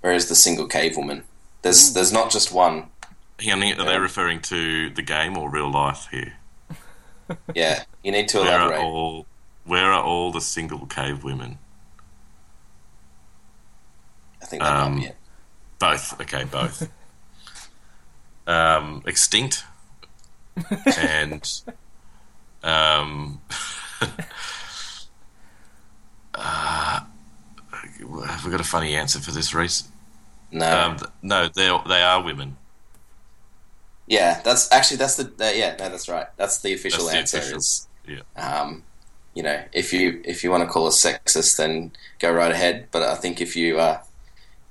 Whereas the single cave woman, there's there's not just one. Hang on, are Yeah. they referring to the game or real life here? Yeah, you need to Where are elaborate. all, where are all the single cave women? I think that um, might be it. Both. Okay, both. um, extinct and um, uh, have we got a funny answer for this, Rhys? No, Um, no, they they are women. yeah, that's actually that's the uh, yeah no that's right. That's the official That's the answer. official- Is yeah. um, you know if you if you want to call us sexist, then go right ahead. But I think if you uh,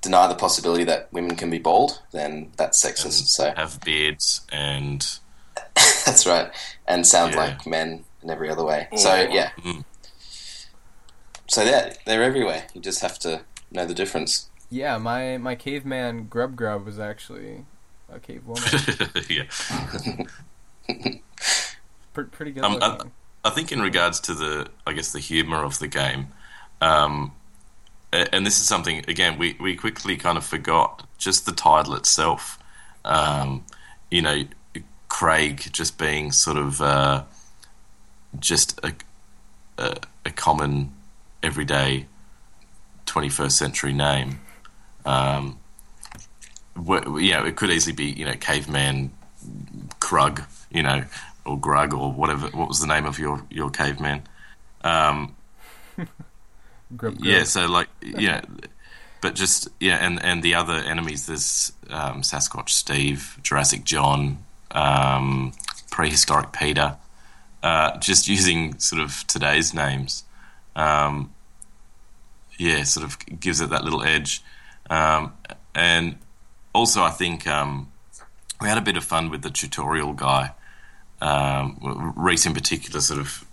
deny the possibility that women can be bald, then that's sexist. So Have beards and that's right, and sound Yeah. like men in every other way. So yeah, Mm. so they're they're everywhere. You just have to know the difference. Yeah, my my caveman Grub Grub was actually a cave woman. yeah. Pre- pretty good Um, I- think in regards to the, I guess the humour of the game, um, and this is something again we, we quickly kind of forgot just the title itself. Um, you know, Craig just being sort of uh, just a, a a common everyday 21st century name. Um, you know, it could easily be you know caveman Krug, you know, or Grug or whatever. What was the name of your your caveman? Um, Grub Grub. yeah, so like yeah, but just yeah, and and the other enemies there's um, Sasquatch Steve, Jurassic John, um, prehistoric Peter. Uh, just using sort of today's names, um, yeah, sort of gives it that little edge. Um, and also, I think um, we had a bit of fun with the tutorial guy. Um, Rhys, in particular, sort of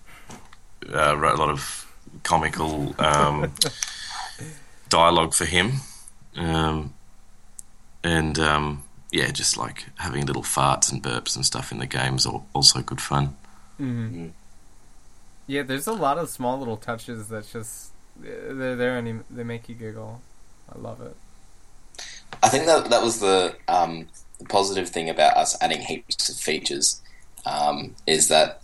uh, wrote a lot of comical um, dialogue for him, um, and um, yeah, just like having little farts and burps and stuff in the games, al- also good fun. Mhm. Yeah, there's a lot of small little touches that just they're there and they make you giggle. I love it. I think that that was the, um, the positive thing about us adding heaps of features um, is that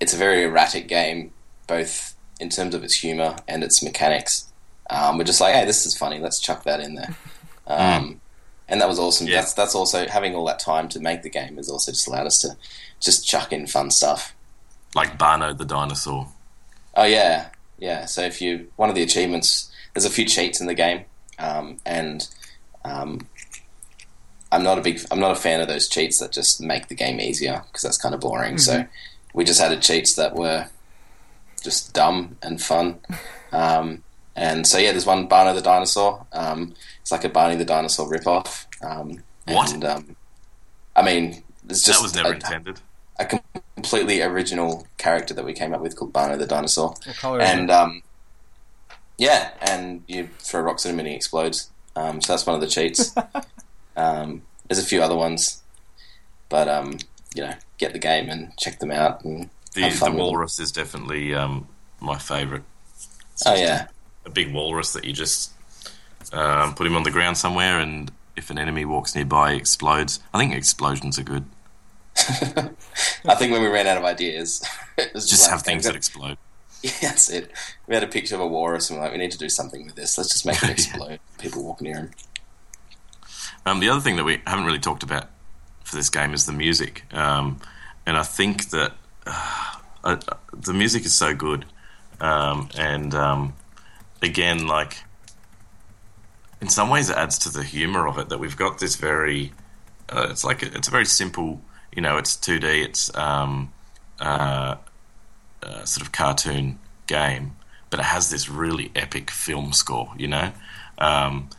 it's a very erratic game, both in terms of its humor and its mechanics. Um, we're just like, hey, this is funny. Let's chuck that in there, um, and that was awesome. Yeah. That's that's also having all that time to make the game has also just allowed us to just chuck in fun stuff. Like Barno the dinosaur. Oh yeah, yeah. So if you one of the achievements, there's a few cheats in the game, um, and um, I'm not a big, I'm not a fan of those cheats that just make the game easier because that's kind of boring. So we just added cheats that were just dumb and fun. Um, and so yeah, there's one Barney the dinosaur. Um, it's like a Barney the dinosaur ripoff. Um, What? And, um, I mean, it's just that was never a, intended. a completely original character that we came up with called Barney the dinosaur. What color is And it? um, yeah, and you throw rocks at him and he explodes. Um, so that's one of the cheats. um, there's a few other ones, but um, you know, get the game and check them out. And The, the fun with them. walrus is definitely um, my favourite. Oh yeah, A big walrus that you just um, put him on the ground somewhere, and if an enemy walks nearby, he explodes. I think explosions are good. I think when we ran out of ideas, it was Just like, have things that explode. Yeah, that's it. We had a picture of a walrus, and we're like, we need to do something with this. Let's just make it Yeah. explode. People walk near him. Um, the other thing that we haven't really talked about for this game is the music, um, and I think that uh, uh, the music is so good, um, and um, again, like in some ways, it adds to the humor of it that we've got this very. Uh, it's like it's a very simple, you know, it's two D, it's um, uh, uh, sort of cartoon game, but it has this really epic film score, you know. Um,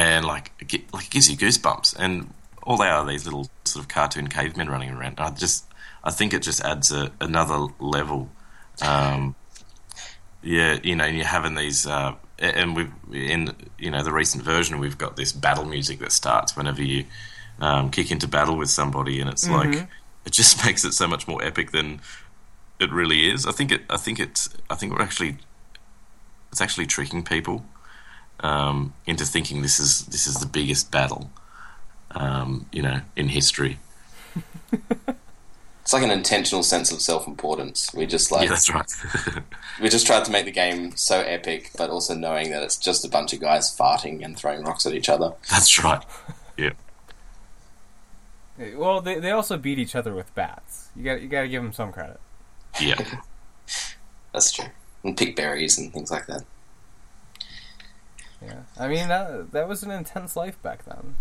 and like it, like it gives you goosebumps. And all they are these little sort of cartoon cavemen running around. I just I think it just adds a, another level. Um, yeah, you know, and you're having these, uh, and we in you know the recent version we've got this battle music that starts whenever you um, kick into battle with somebody, and it's like it just makes it so much more epic than it really is. I think it. I think it's. I think we're actually. It's actually tricking people um, into thinking this is this is the biggest battle, um, you know, in history. It's like an intentional sense of self-importance. We just like yeah, that's right. we just tried to make the game so epic, but also knowing that it's just a bunch of guys farting and throwing rocks at each other. that's right. Yeah, Well, they, they also beat each other with bats. You got you got to give them some credit. yeah. That's true. And pick berries and things like that. Yeah, I mean that that was an intense life back then.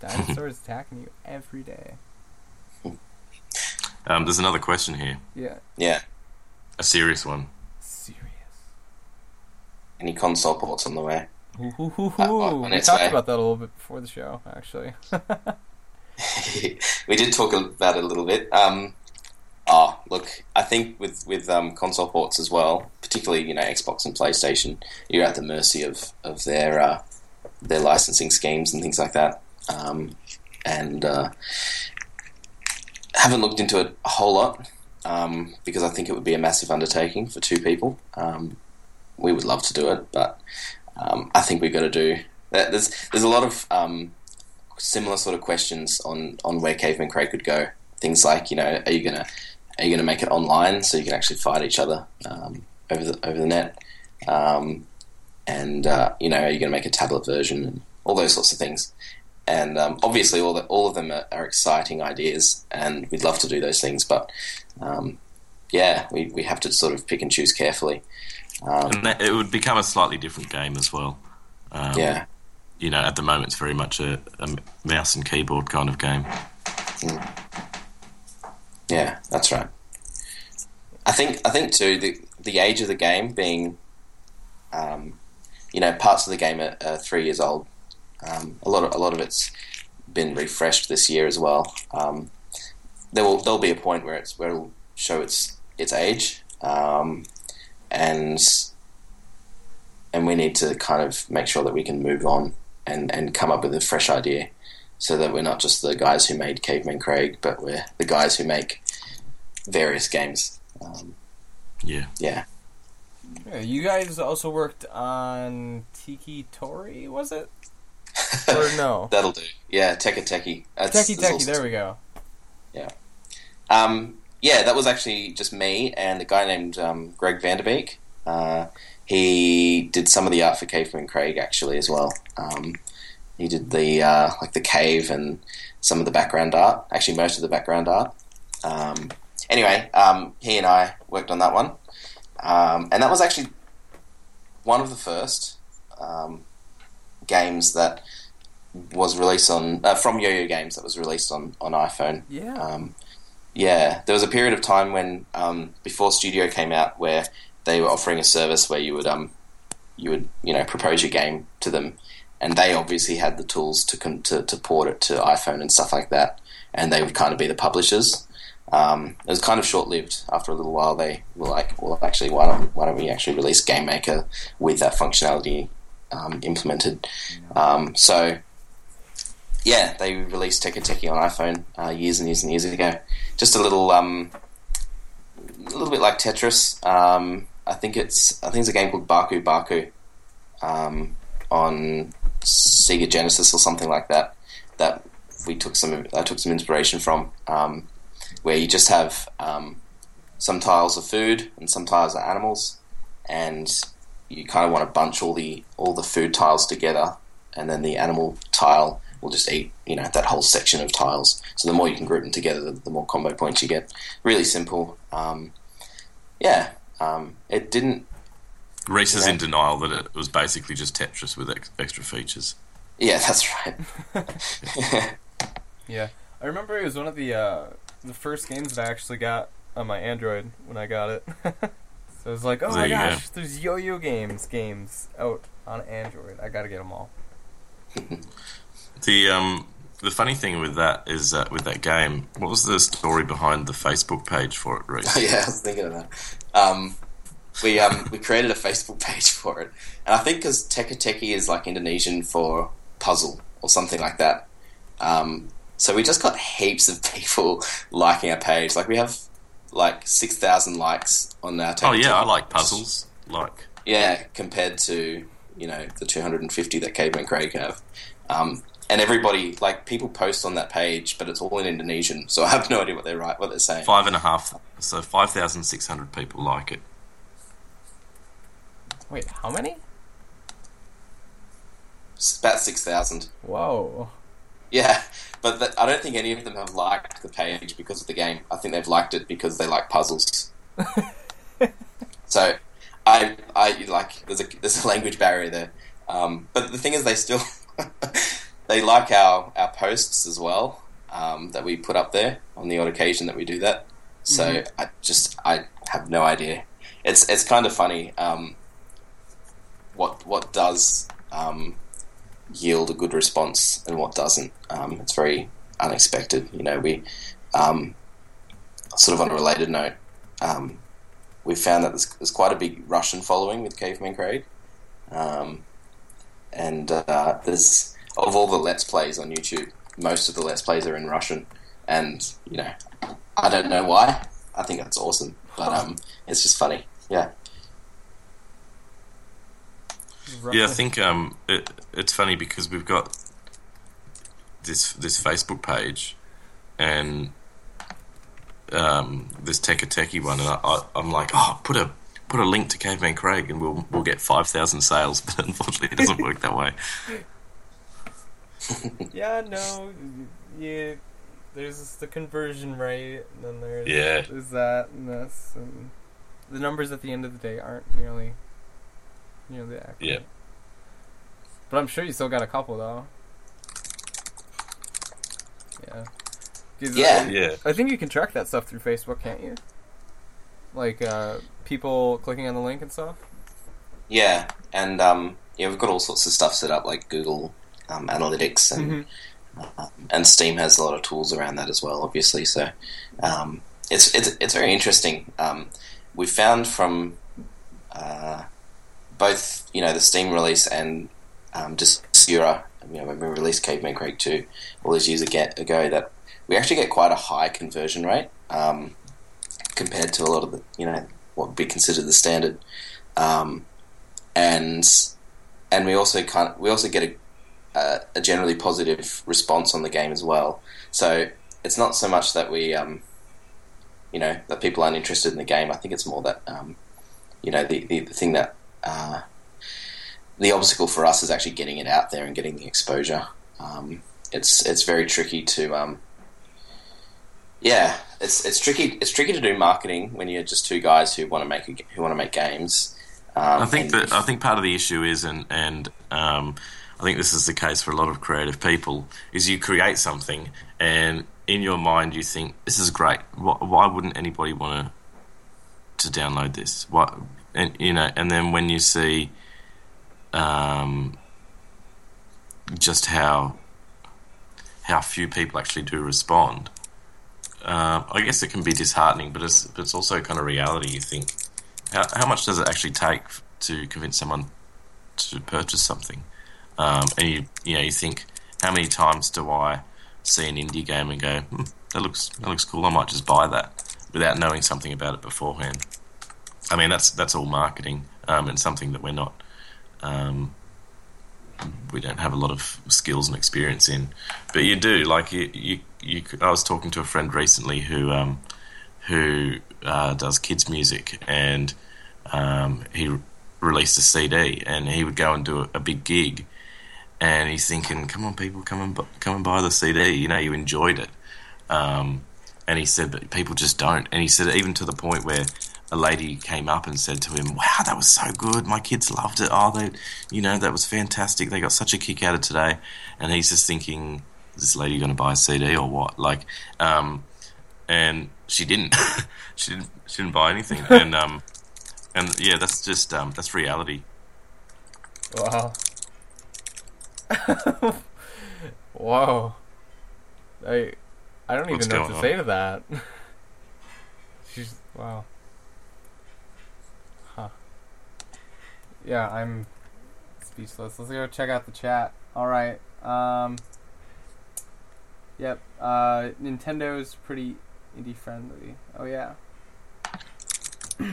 Dinosaurs attacking you every day. Um, there's another question here, Yeah, Yeah. a serious one. serious. Any console ports on the way? Ooh, hoo, hoo, Uh, on We talked way. about that a little bit before the show, actually. we did talk about it a little bit. Um, oh, look, I think with with um, console ports as well, particularly you know Xbox and PlayStation, you're at the mercy of of their uh, their licensing schemes and things like that. Um, and uh, haven't looked into it a whole lot um, because I think it would be a massive undertaking for two people. Um, we would love to do it, but um, I think we've got to do. There's there's a lot of um, similar sort of questions on on where Caveman Craig could go. Things like, you know, are you gonna are you gonna make it online so you can actually fight each other um, over the over the net? Um, and uh, you know, are you gonna make a tablet version and all those sorts of things? And um, obviously, all the, all of them are, are exciting ideas, and we'd love to do those things. But um, yeah, we, we have to sort of pick and choose carefully. Um, And that, it would become a slightly different game as well. Um, yeah, You know, at the moment it's very much a, a mouse and keyboard kind of game. Yeah, that's right. I think I think too the the age of the game being, um, you know, parts of the game are, are three years old. Um, a lot of a lot of it's been refreshed this year as well. Um, there will there'll be a point where it's where it'll show its its age, um, and and we need to kind of make sure that we can move on and and come up with a fresh idea so that we're not just the guys who made Caveman Craig, but we're the guys who make various games. Um, Yeah. yeah, Yeah, you guys also worked on Tiki Tori, was it? Or no? that'll do. Yeah, Teka Teki. That's, Teki Teki, also- there we go. Yeah. Um, yeah, that was actually just me and a guy named um, Greg Vanderbeek. Uh, he did some of the art for Caveman Craig actually as well. Um, he did the uh, like the cave and some of the background art. Actually, most of the background art. Um, anyway, um, he and I worked on that one, um, and that was actually one of the first um, games that was released on uh, from Yo-Yo Games that was released on on iPhone. Yeah. Um, yeah, there was a period of time when um, before Studio came out where they were offering a service where you would um, you would you know propose your game to them, and they obviously had the tools to con- to, to port it to iPhone and stuff like that, and they would kind of be the publishers. Um, it was kind of short lived. After a little while, they were like, "Well, actually, why don't why don't we actually release Game Maker with that functionality um, implemented?" Um, so yeah, they released Teka Teki on iPhone uh, years and years and years ago. Just a little, um, a little bit like Tetris, um, I think it's I think it's a game called Baku Baku um, on Sega Genesis or something like that. That we took some I took some inspiration from, um, where you just have um, some tiles of food and some tiles of animals, and you kind of want to bunch all the all the food tiles together, and then the animal tile will just eat you know that whole section of tiles. So the more you can group them together, the, the more combo points you get. Really simple. Um, yeah, um, it didn't. Rhys is Yeah. in denial that it was basically just Tetris with ex- extra features. Yeah, that's right. Yeah, I remember it was one of the uh, the first games that I actually got on my Android when I got it. so it was like, oh There my you go. gosh, there's yo-yo games games out on Android. I gotta get them all. The um the funny thing with that is that with that game, what was the story behind the Facebook page for it, Rhys? yeah, I was thinking of that. Um, we um, we created a Facebook page for it, and I think because Teka Teki is like Indonesian for puzzle or something like that. Um, so we just got heaps of people liking our page. Like we have like six thousand likes on our. Teka Oh yeah, I like puzzles. Like Yeah, compared to you know the 250 that Caveman Craig have, um, and everybody like people post on that page, but it's all in Indonesian, so I have no idea what they're right, what they're saying. five and a half, so five thousand six hundred people like it. Wait, how many? It's about six thousand. Whoa. Yeah, but th I don't think any of them have liked the page because of the game. I think they've liked it because they like puzzles. so, I, I like there's a there's a language barrier there. Um, but the thing is, they still they like our our posts as well um, that we put up there on the odd occasion that we do that. So I just I have no idea. It's it's kind of funny. Um, what what does um, yield a good response and what doesn't. Um, it's very unexpected. You know, we um, sort of on a related note, um, we found that there's, there's quite a big Russian following with Caveman Craig, um, and uh, there's of all the Let's Plays on YouTube, most of the Let's Plays are in Russian, and you know, I don't know why. I think that's awesome, but um, it's just funny. Yeah. Yeah, I think um, it, it's funny because we've got this this Facebook page and um, this Teka Teki one, and I, I, I'm like, oh, put a put a link to Caveman Craig, and we'll we'll get five thousand sales. But unfortunately, it doesn't work that way. Yeah, no, yeah. There's the conversion rate, and then there's Yeah. there's that and this, and the numbers at the end of the day aren't nearly nearly accurate. Yeah. But I'm sure you still got a couple though. Yeah. 'Cause Yeah. I, Yeah, I think you can track that stuff through Facebook, can't you? Like uh, people clicking on the link and stuff. Yeah, and um, yeah, we've got all sorts of stuff set up like Google um, Analytics and um, and Steam has a lot of tools around that as well, obviously. So um, it's it's it's very interesting. Um, we found from uh, both you know the Steam release and um, just Sura, you know, when we released Caveman Craig two all those years ago, that we actually get quite a high conversion rate um, compared to a lot of the you know what would be considered the standard. Um, and and we also kind of, we also get a, a, a generally positive response on the game as well. So it's not so much that we, um, you know, that people aren't interested in the game. I think it's more that, um, you know, the, the, the thing that uh, the obstacle for us is actually getting it out there and getting the exposure. Um, it's it's very tricky to, um, yeah, it's it's tricky. It's tricky to do marketing when you're just two guys who want to make a, who want to make games. Um, I think that I think part of the issue is, and and um, I think this is the case for a lot of creative people, is you create something and in your mind you think this is great. Why, why wouldn't anybody want to to download this? What and you know, and then when you see um, just how how few people actually do respond, uh, I guess it can be disheartening. But it's but it's also kind of reality. You think how, how much does it actually take to convince someone to purchase something? Um, and you you know you think how many times do I see an indie game and go hmm, that looks that looks cool I might just buy that without knowing something about it beforehand. I mean, that's that's all marketing um, and something that we're not. Um, we don't have a lot of skills and experience in, but you do. Like you, you, you I was talking to a friend recently who, um, who uh, does kids music, and um, he released a CD, and he would go and do a, a, big gig, and he's thinking, "Come on, people, come and come and buy the CD. You know, you enjoyed it." Um, and he said, "But people just don't." And he said, even to the point where a lady came up and said to him, "Wow, that was so good. My kids loved it. Oh, they, you know, that was fantastic. They got such a kick out of today." And he's just thinking, "Is this lady going to buy a CD or what?" Like, um, and she didn't. she didn't. She didn't buy anything. and um, and yeah, that's just um, that's reality. Wow. Whoa. I I don't What's even know what to on? say to that. She's wow. Huh. Yeah, I'm speechless. Let's go check out the chat. All right. Um. Yep. Uh, Nintendo's pretty indie friendly. Oh yeah.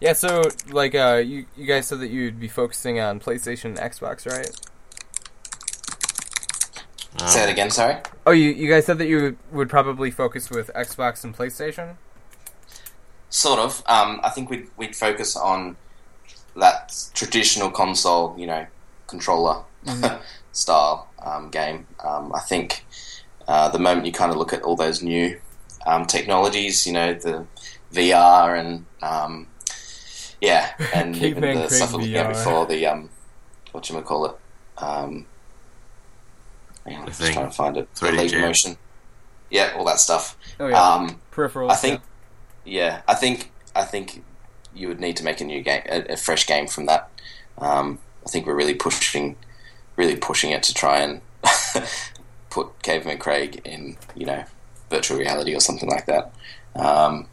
yeah. So like, uh, you you guys said that you'd be focusing on PlayStation and Xbox, right? Say it again. Sorry. Oh, you you guys said that you would probably focus with Xbox and PlayStation. Sort of. Um, I think we'd we'd focus on that traditional console, you know, controller mm-hmm. style um, game. Um, I think uh, the moment you kind of look at all those new um, technologies, you know, the VR and um, yeah, and even the stuff we looked at before, the um, what you call it. Um, I'm just trying to find it. The Leap Motion. Yeah, all that stuff. Oh yeah. Um, Peripherals. I think. Yeah. Yeah. I think. I think you would need to make a new game, a, a fresh game from that. Um, I think we're really pushing, really pushing it to try and put Caveman Craig in, you know, virtual reality or something like that. Um,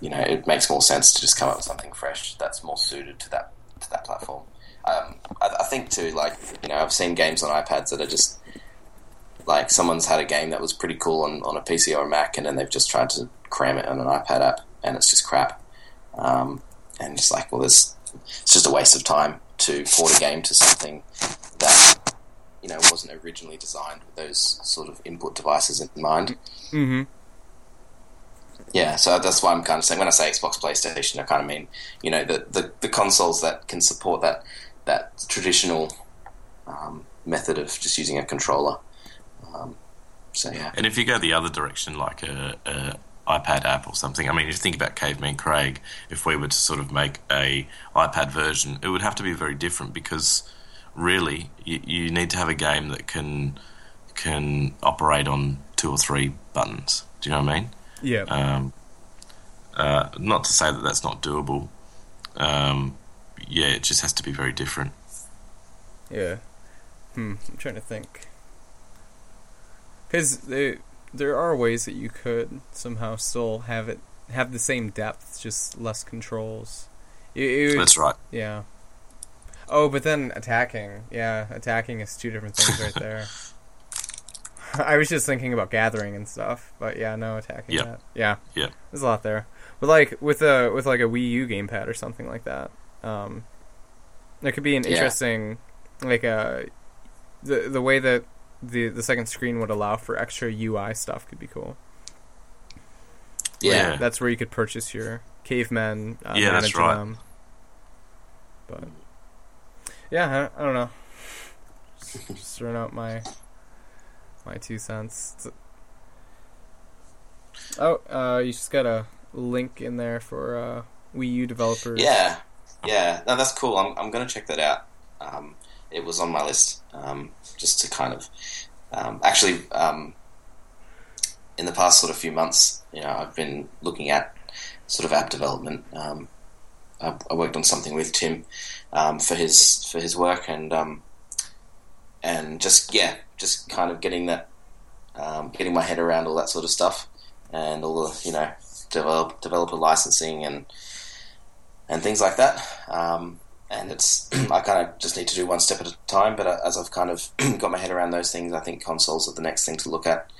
you know, it makes more sense to just come up with something fresh that's more suited to that to that platform. Um, I, I, think too, like you know, I've seen games on iPads that are just like someone's had a game that was pretty cool on, on a PC or a Mac, and then they've just tried to cram it on an iPad app, and it's just crap. Um, and just like, well, it's just a waste of time to port a game to something that you know wasn't originally designed with those sort of input devices in mind. Mm-hmm. Yeah, so that's why I'm kind of saying when I say Xbox, PlayStation, I kind of mean you know the the, the consoles that can support that that traditional um, method of just using a controller. Um, so yeah. And if you go the other direction, like a, a iPad app or something, I mean, if you think about Caveman Craig, if we were to sort of make a iPad version, it would have to be very different because really you, you need to have a game that can can operate on two or three buttons. Do you know what I mean? Yeah. Um, uh, not to say that that's not doable. Um, yeah, it just has to be very different. Yeah. Hmm. I'm trying to think. Because there, are ways that you could somehow still have it have the same depth, just less controls. It, it would, That's right. Yeah. Oh, but then attacking. Yeah, attacking is two different things right there. I was just thinking about gathering and stuff, but yeah, no attacking. Yep. That. Yeah. Yeah. There's a lot there. But like with a with like a Wii U gamepad or something like that, um, there could be an interesting yeah. like a uh, the the way that the the second screen would allow for extra UI stuff could be cool. Yeah, that's where you could purchase your cavemen. Uh, yeah, that's right. Them. But yeah, I, I don't know. Just, just throwing out my my two cents. Oh, uh, you just got a link in there for uh, Wii U developers. Yeah, yeah, no, that's cool. I'm I'm gonna check that out. Um, it was on my list um, just to kind of um, actually um, in the past sort of few months, you know, I've been looking at sort of app development. Um, I, I, worked on something with Tim um, for his for his work and and just yeah, just kind of getting that getting my head around all that sort of stuff and all the you know develop, developer licensing and and things like that. Um, and it's I kind of just need to do one step at a time. But uh, as I've kind of got my head around those things, I think consoles are the next thing to look at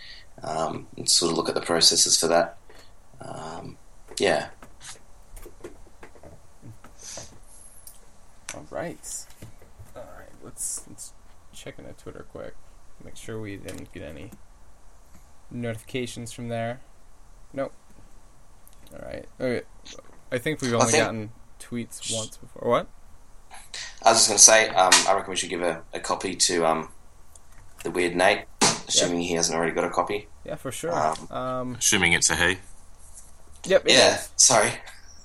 um, and sort of look at the processes for that. Um, yeah, All right. All right. Let's let's check into Twitter quick. Make sure we didn't get any notifications from there. Nope. All right. Okay. I think we've only think- gotten tweets once before. What? I was just going to say, um, I reckon we should give a, a copy to um, the weird Nate, assuming he hasn't already got a copy. Yeah, for sure. Um, Um. Assuming it's a he. Yep. it Yeah, is. sorry,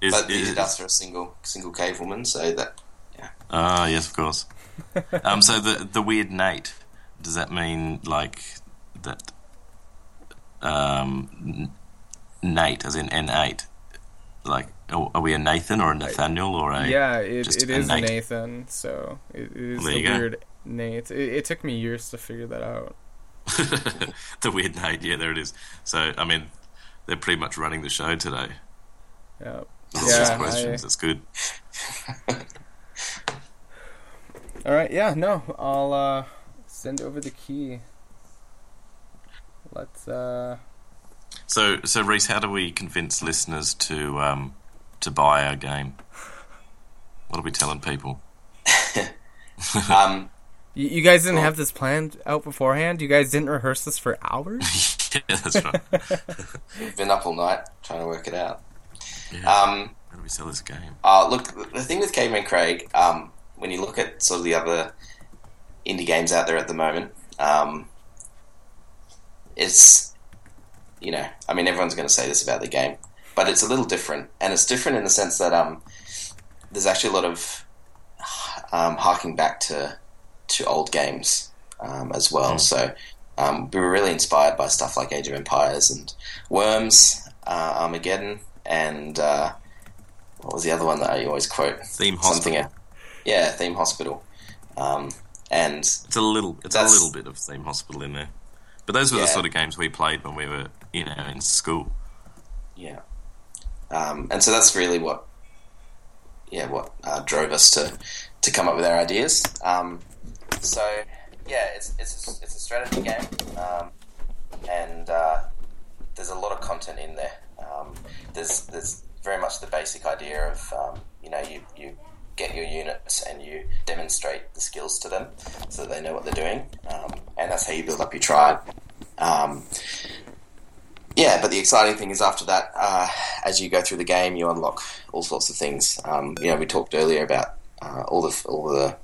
Is, but he is- did ask for a single single cave woman, so that Ah, yes, of course. um, so the the weird Nate does that mean like that? Um, Nate, as in N eight. Like, are we a Nathan or a Nathaniel or a? Yeah, it, it a is Nate. Nathan. So it, it is There the you go. weird Nate. It, it took me years to figure that out. the weird Nate. Yeah, there it is. So I mean, they're pretty much running the show today. Yeah. Lots Yeah, questions. I- That's good. All right. Yeah. No. I'll uh, send over the key. Let's. uh So, so Rhys, how do we convince listeners to um, to buy our game? What are we telling people? um, You, you guys didn't Cool. have this planned out beforehand. You guys didn't rehearse this for hours. yeah, that's right. we've been up all night trying to work it out. Yeah. Um, how do we sell this game? Uh, look, the thing with Caveman Craig, um, when you look at sort of the other indie games out there at the moment, um, it's, you know, I mean, everyone's going to say this about the game, but it's a little different. And it's different in the sense that um, there's actually a lot of um, harking back to, to old games um, as well. Mm. So um, we were really inspired by stuff like Age of Empires and Worms, uh, Armageddon, and. Uh, what was the other one that I always quote? Theme Something, hospital. yeah, Theme Hospital. Um, and It's a little, it's a little bit of theme hospital in there. But those were the sort of games we played when we were, you know, in school. yeah, um, and so that's really what, yeah, what uh, drove us to to come up with our ideas. Um, so yeah, it's it's a, it's a strategy game, um, and uh, there's a lot of content in there. Um, there's there's very much the basic idea of um, you know you you get your units and you demonstrate the skills to them so that they know what they're doing, um, and that's how you build up your tribe. Um, yeah, but the exciting thing is after that, uh, as you go through the game, you unlock all sorts of things. Um, you know, we talked earlier about uh, all the all the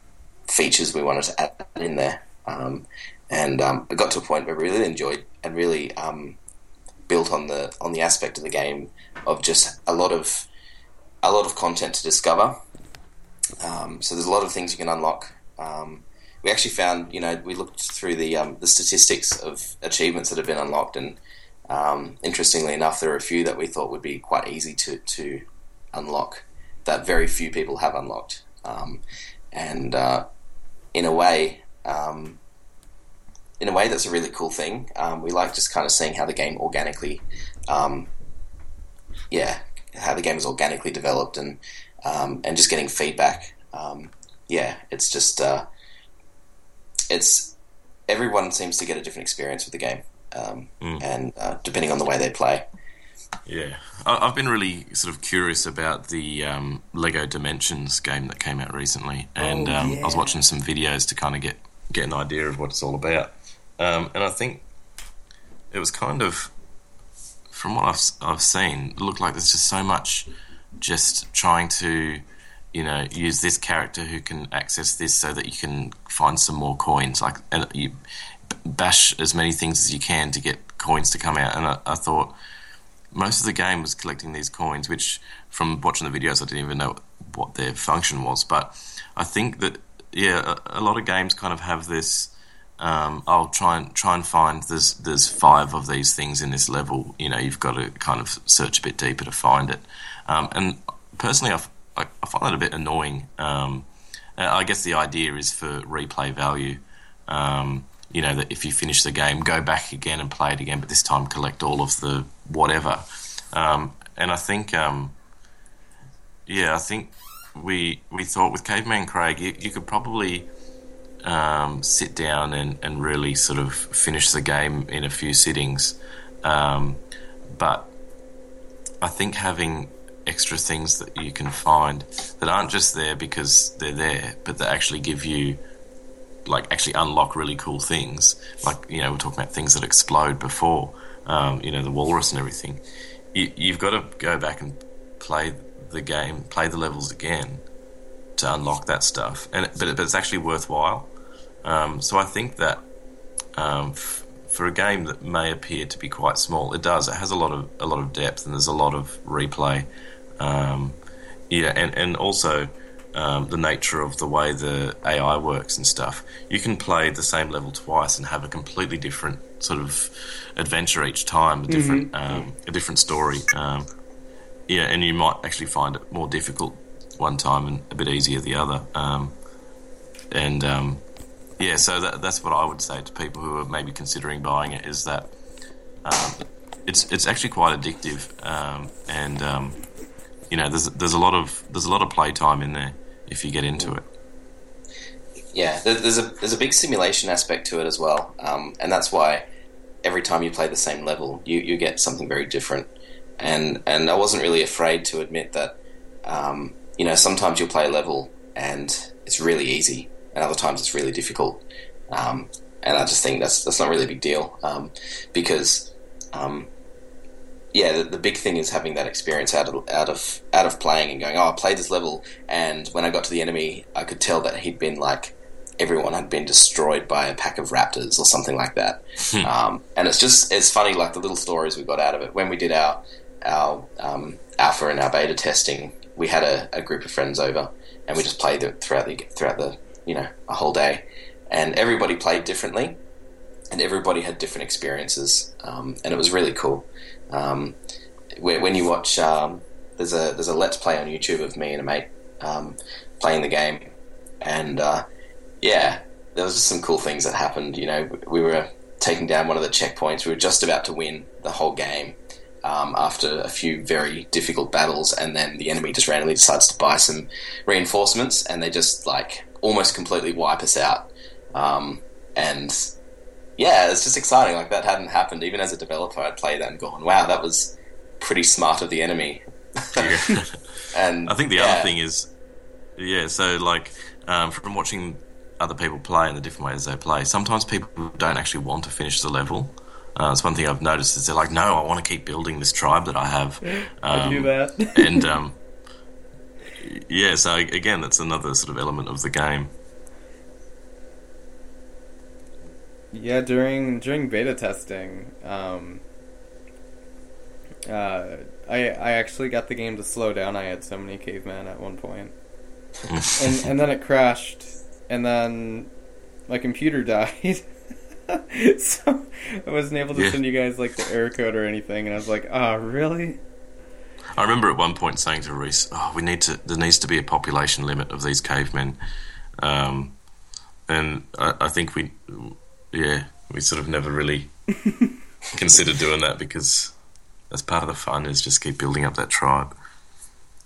features we wanted to add in there, um, and um, it got to a point where we really enjoyed and really um, built on the on the aspect of the game of just a lot of a lot of content to discover. Um, so there's a lot of things you can unlock. Um, we actually found, you know, we looked through the um, the statistics of achievements that have been unlocked, and um, interestingly enough, there are a few that we thought would be quite easy to to unlock that very few people have unlocked, um, and uh, in a way. Um, in a way, that's a really cool thing. Um, we like just kind of seeing how the game organically, um, yeah, how the game is organically developed and um, and just getting feedback. Yeah, it's just uh, it's everyone seems to get a different experience with the game, um, Mm. and uh, depending on the way they play. Yeah, I, I've been really sort of curious about the um, Lego Dimensions game that came out recently, and Oh, um, I was watching some videos to kind of get get an idea of what it's all about. Um, and I think it was kind of, from what I've I've seen, it looked like there's just so much, just trying to, you know, use this character who can access this so that you can find some more coins. Like and you bash as many things as you can to get coins to come out. And I, I thought most of the game was collecting these coins, which from watching the videos, I didn't even know what their function was. But I think that yeah, a, a lot of games kind of have this. Um, I'll try and try and find there's there's five of these things in this level. You know, you've got to kind of search a bit deeper to find it. Um, and personally, I, find that a bit annoying. Um, I guess the idea is for replay value. Um, you know that if you finish the game, go back again and play it again, but this time collect all of the whatever. Um, and I think, um, yeah, I think we we thought with Caveman Craig, you, you could probably um, sit down and, and really sort of finish the game in a few sittings. Um, but I think having extra things that you can find that aren't just there because they're there, but that actually give you like actually unlock really cool things. Like you know, we're talking about things that explode before, um, you know, the walrus and everything. You, you've got to go back and play the game, play the levels again to unlock that stuff. And but, but it's actually worthwhile. Um, so I think that um, f- for a game that may appear to be quite small, it does. It has a lot of a lot of depth, and there's a lot of replay. Um, yeah, and and also um, the nature of the way the AI works and stuff. You can play the same level twice and have a completely different sort of adventure each time, a different um, a different story. Um, yeah, and you might actually find it more difficult one time and a bit easier the other. Um, and um, yeah, so that, that's what I would say to people who are maybe considering buying it is that um, it's it's actually quite addictive, um, and um, you know there's there's a lot of there's a lot of playtime in there if you get into it. Yeah, there's a there's a big simulation aspect to it as well, um, and that's why every time you play the same level, you, you get something very different. And and I wasn't really afraid to admit that, um, you know, sometimes you'll play a level and it's really easy, and other times it's really difficult. Um, and I just think that's that's not really a big deal um, because, um, yeah, the, the big thing is having that experience out of out of out of playing and going, oh, I played this level, and when I got to the enemy, I could tell that he'd been like everyone had been destroyed by a pack of raptors or something like that. um, and it's just it's funny, like the little stories we got out of it when we did our our um, alpha and our beta testing. We had a, a group of friends over, and we just played it throughout the throughout the you know a whole day, and everybody played differently, and everybody had different experiences, um, and it was really cool. Um, when when you watch, um, there's a there's a let's play on YouTube of me and a mate um, playing the game, and uh, yeah, there was just some cool things that happened. You know, we were taking down one of the checkpoints. We were just about to win the whole game um, after a few very difficult battles, and then the enemy just randomly decides to buy some reinforcements, and they just like almost completely wipe us out. Um, and yeah, it's just exciting. Like that hadn't happened. Even as a developer, I'd play that and gone, "Wow, that was pretty smart of the enemy." Yeah. and I think the yeah, other thing is, yeah. So like um, from watching other people play and the different ways they play, sometimes people don't actually want to finish the level. Uh, it's one thing I've noticed is they're like, no, I want to keep building this tribe that I have. I do Um, that. and um, yeah, so again, that's another sort of element of the game. Yeah, during during beta testing, um, uh, I I actually got the game to slow down. I had so many cavemen at one point, and and then it crashed, and then my computer died. so I wasn't able to Yeah. send you guys like the error code or anything, and I was like, "Ah, really?" I remember at one point saying to Rhys, "Oh, we need to. There needs to be a population limit of these cavemen," um, and I, I think we, yeah, we sort of never really considered doing that because that's part of the fun is just keep building up that tribe.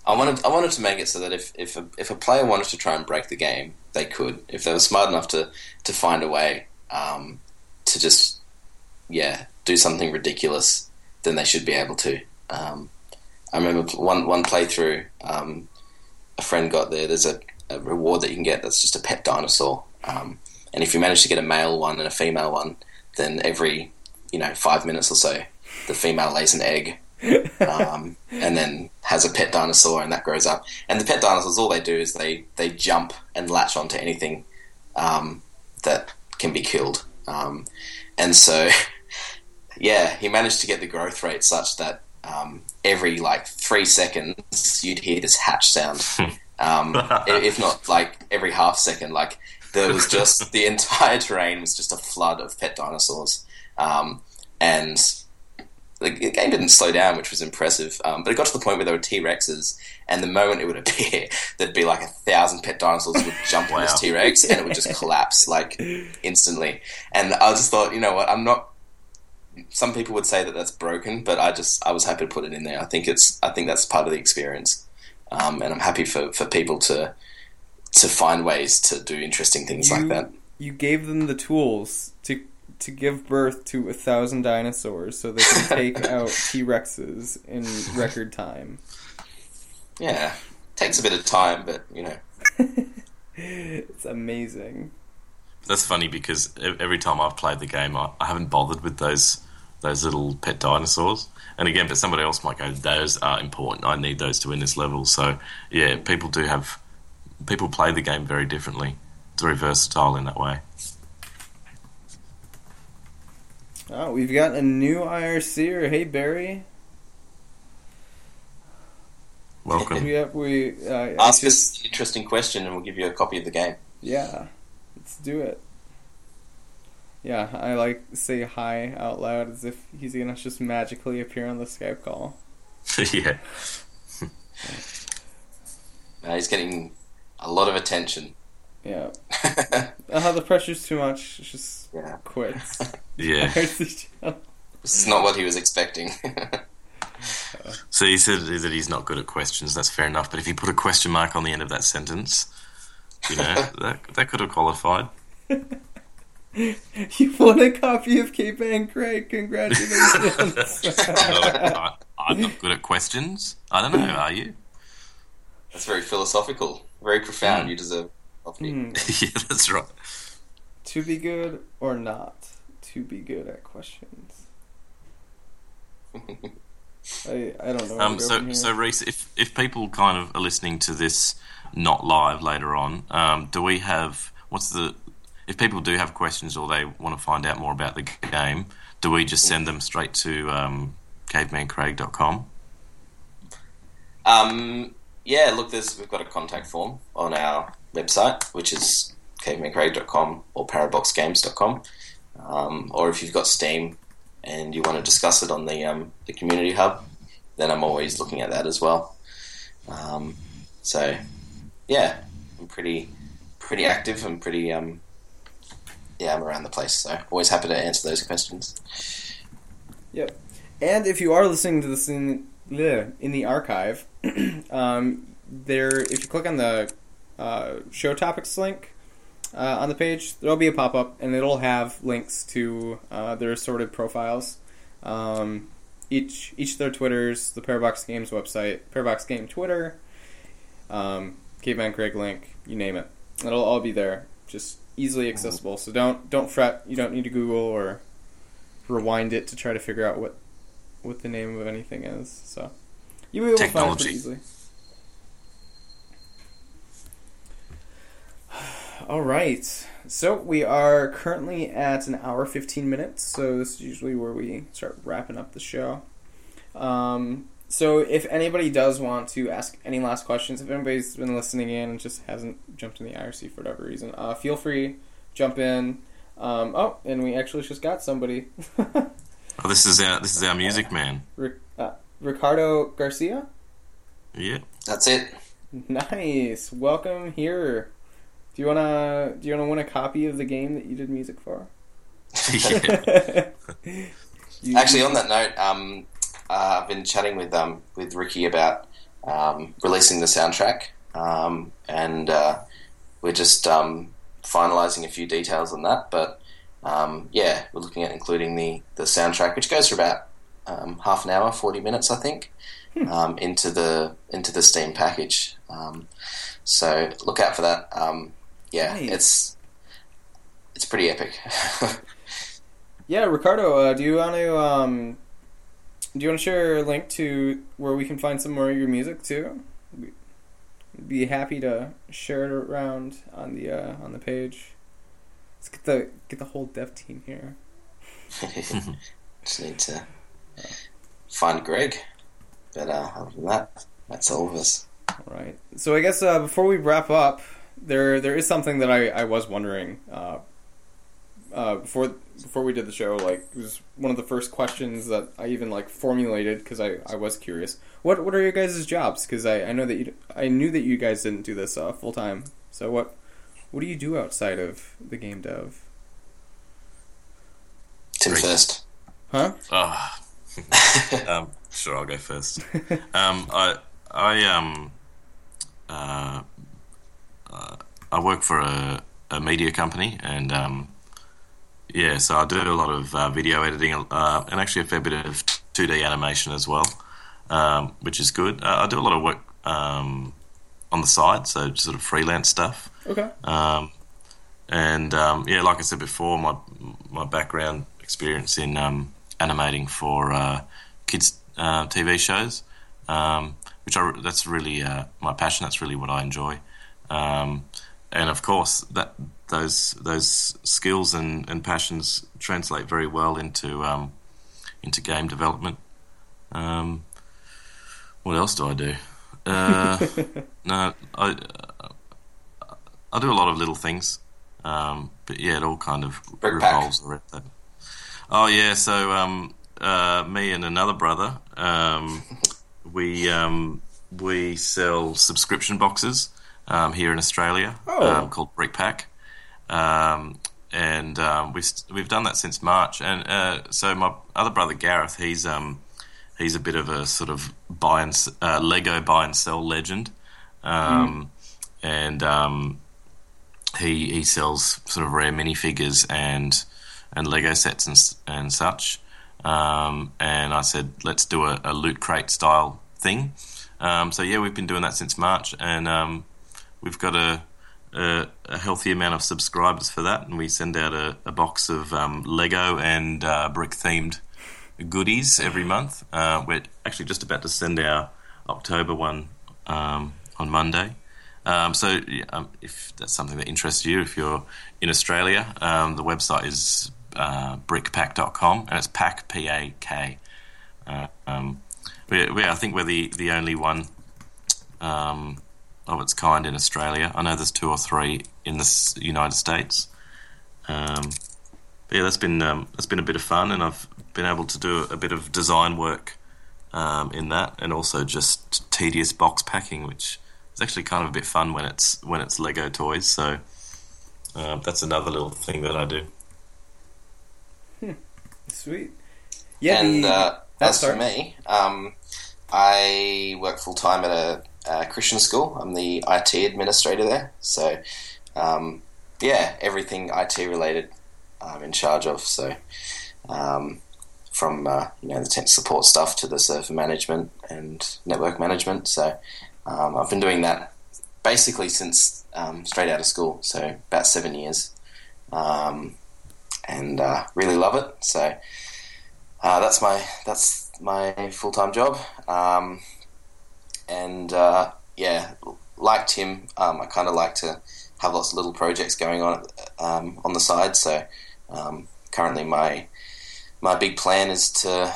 I wanted I wanted to make it so that if if a, if a player wanted to try and break the game, they could. If they were smart enough to to find a way um, to just yeah do something ridiculous, then they should be able to. Um, I remember one one playthrough, um, a friend got there. There's a, a reward that you can get that's just a pet dinosaur, um, and if you manage to get a male one and a female one, then every you know five minutes or so, the female lays an egg um, and then has a pet dinosaur, and that grows up. And the pet dinosaurs, all they do is they they jump and latch onto anything um, that can be killed. Um, and so, yeah, he managed to get the growth rate such that um, every like three seconds you'd hear this hatch sound, um, if not like every half second. Like there was just the entire terrain was just a flood of pet dinosaurs, um, and the the game didn't slow down, which was impressive. Um, but it got to the point where there were T Rexes, and the moment it would appear, there'd be like a thousand pet dinosaurs would jump on this T Rex, and it would just collapse like instantly. And I just thought, you know what, I'm not. Some people would say that that's broken, but I just I was happy to put it in there. I think it's I think that's part of the experience, um, and I'm happy for, for people to to find ways to do interesting things like that. You gave them the tools to to give birth to a thousand dinosaurs so they can take out T Rexes in record time. Yeah, takes a bit of time, but you know. It's amazing. That's funny because e- every time I've played the game, I, I haven't bothered with those those little pet dinosaurs. And again, but somebody else might go, those are important. I need those to win this level. So yeah, people do have people play the game very differently. It's very versatile in that way. Oh, we've got a new IRCer. Hey Barry. Welcome. We have we uh, Ask it's just- us an interesting question, and we'll give you a copy of the game. Yeah, let's do it. Yeah, I like say hi out loud as if he's gonna just magically appear on the Skype call. yeah. Uh, he's getting a lot of attention. Yeah. Uh, the pressure's too much. Just yeah, quits. Yeah. this is not what he was expecting. So he said that he's not good at questions. That's fair enough. But if he put a question mark on the end of that sentence, you know, that that could have qualified. you won a copy of Caveman Craig. Congratulations. Not a- I- I'm not good at questions. I don't know. Are you? That's very philosophical, very profound. You deserve a copy. Hmm. yeah, that's right. to be good or not to be good at questions. I I don't know. Um, so, so Rhys, if if people kind of are listening to this not live later on, um, do we have what's the if people do have questions or they want to find out more about the game, do we just send them straight to um, cavemancraig.com? Um, yeah, look, there's we've got a contact form on our website, which is cavemancraig.com or paraboxgames.com. Um, or if you've got Steam and you want to discuss it on the um, the community hub, then I'm always looking at that as well. Um, so, yeah, I'm pretty pretty active and pretty um, yeah, I'm around the place. So always happy to answer those questions. Yep. And if you are listening to this in in the archive, um, there if you click on the uh, show topics link uh, on the page, there'll be a pop up and it'll have links to uh, their assorted profiles. Um, each each of their Twitters, the Parabox Games website, Parabox Game Twitter, um, Caveman Craig link, you name it. It'll all be there, just easily accessible. So don't don't fret. You don't need to Google or rewind it to try to figure out what what the name of anything is. So you it Technology. easily. All right. So we are currently at an hour fifteen minutes. So this is usually where we start wrapping up the show. Um, so if anybody does want to ask any last questions, if anybody's been listening in and just hasn't jumped in the IRC for whatever reason, uh, feel free jump in. Um, oh, and we actually just got somebody. Oh, this is our this is our music man. Ric- uh, Ricardo Garcia. Yeah. That's it. Nice. Welcome here. Do you wanna do you wanna win a copy of the game that you did music for? Actually, on that note, um, uh, I've been chatting with um, with Ricky about um, releasing the soundtrack, um, and uh, we're just um, finalising a few details on that. But um, yeah, we're looking at including the, the soundtrack, which goes for about um, half an hour, forty minutes, I think, um, into the into the Steam package. Um, so look out for that. Um, yeah, Nice. it's it's pretty epic. yeah, Ricardo. Uh, do you want to um, do you want to share a link to where we can find some more of your music too? We'd be happy to share it around on the uh, on the page. Let's get the get the whole dev team here. Just need to find Greg. But uh, other than that, that's all of us. All right. So I guess uh, before we wrap up, there there is something that I, I was wondering uh, uh, before before we did the show. Like it was one of the first questions that I even like formulated because I, I was curious. What what are your guys' jobs? Because I, I know that you I knew that you guys didn't do this uh, full time. So what what do you do outside of the game dev? Tim first. Huh? Ah. um, sure, I'll go first. Um, I I um uh, uh, I work for a, a media company, and um, yeah, so I do a lot of uh, video editing uh, and actually a fair bit of 2D animation as well, um, which is good. Uh, I do a lot of work um, on the side, so sort of freelance stuff. Okay. Um, and um, yeah, like I said before, my my background experience in um, animating for uh, kids uh, TV shows, um, which I, that's really uh, my passion. That's really what I enjoy. Um, and of course, that those those skills and, and passions translate very well into um, into game development. Um, what else do I do? Uh, no, I I do a lot of little things, um, but yeah, it all kind of Brick revolves around that. Oh yeah, so um, uh, me and another brother, um, we um, we sell subscription boxes um, here in Australia Oh. um, called Brickpack, um, and um, we've we've done that since March. And uh, so my other brother Gareth, he's um, he's a bit of a sort of buy and s- uh, Lego buy and sell legend, um, and um, he he sells sort of rare minifigures and and Lego sets and and such. Um, and I said, let's do a, a loot crate style thing. Um, so yeah, we've been doing that since March, and um, we've got a, a a healthy amount of subscribers for that, and we send out a, a box of um, Lego and uh, brick themed goodies every month. Uh, we're actually just about to send our October one um, on Monday. Um, so, um, if that's something that interests you, if you're in Australia, um, the website is uh, brickpack.com and it's pack P A K. Uh, um, we, we, I think we're the, the only one um, of its kind in Australia. I know there's two or three in the United States. Um, but yeah, that's been um, that's been a bit of fun, and I've been able to do a bit of design work um, in that, and also just tedious box packing, which is actually kind of a bit fun when it's when it's Lego toys. So uh, that's another little thing that I do. Sweet. Yeah. and uh, as for me, um, I work full time at a, a Christian school. I'm the IT administrator there. So, um, yeah, everything IT related, I'm in charge of. So, um, from uh, you know the tech support stuff to the server management and network management. So, um, I've been doing that basically since um, straight out of school. So about seven years, um, and uh, really love it. So uh, that's my that's my full time job. Um, and uh, yeah, like Tim, um, I kind of like to have lots of little projects going on um, on the side. So um, currently, my my big plan is to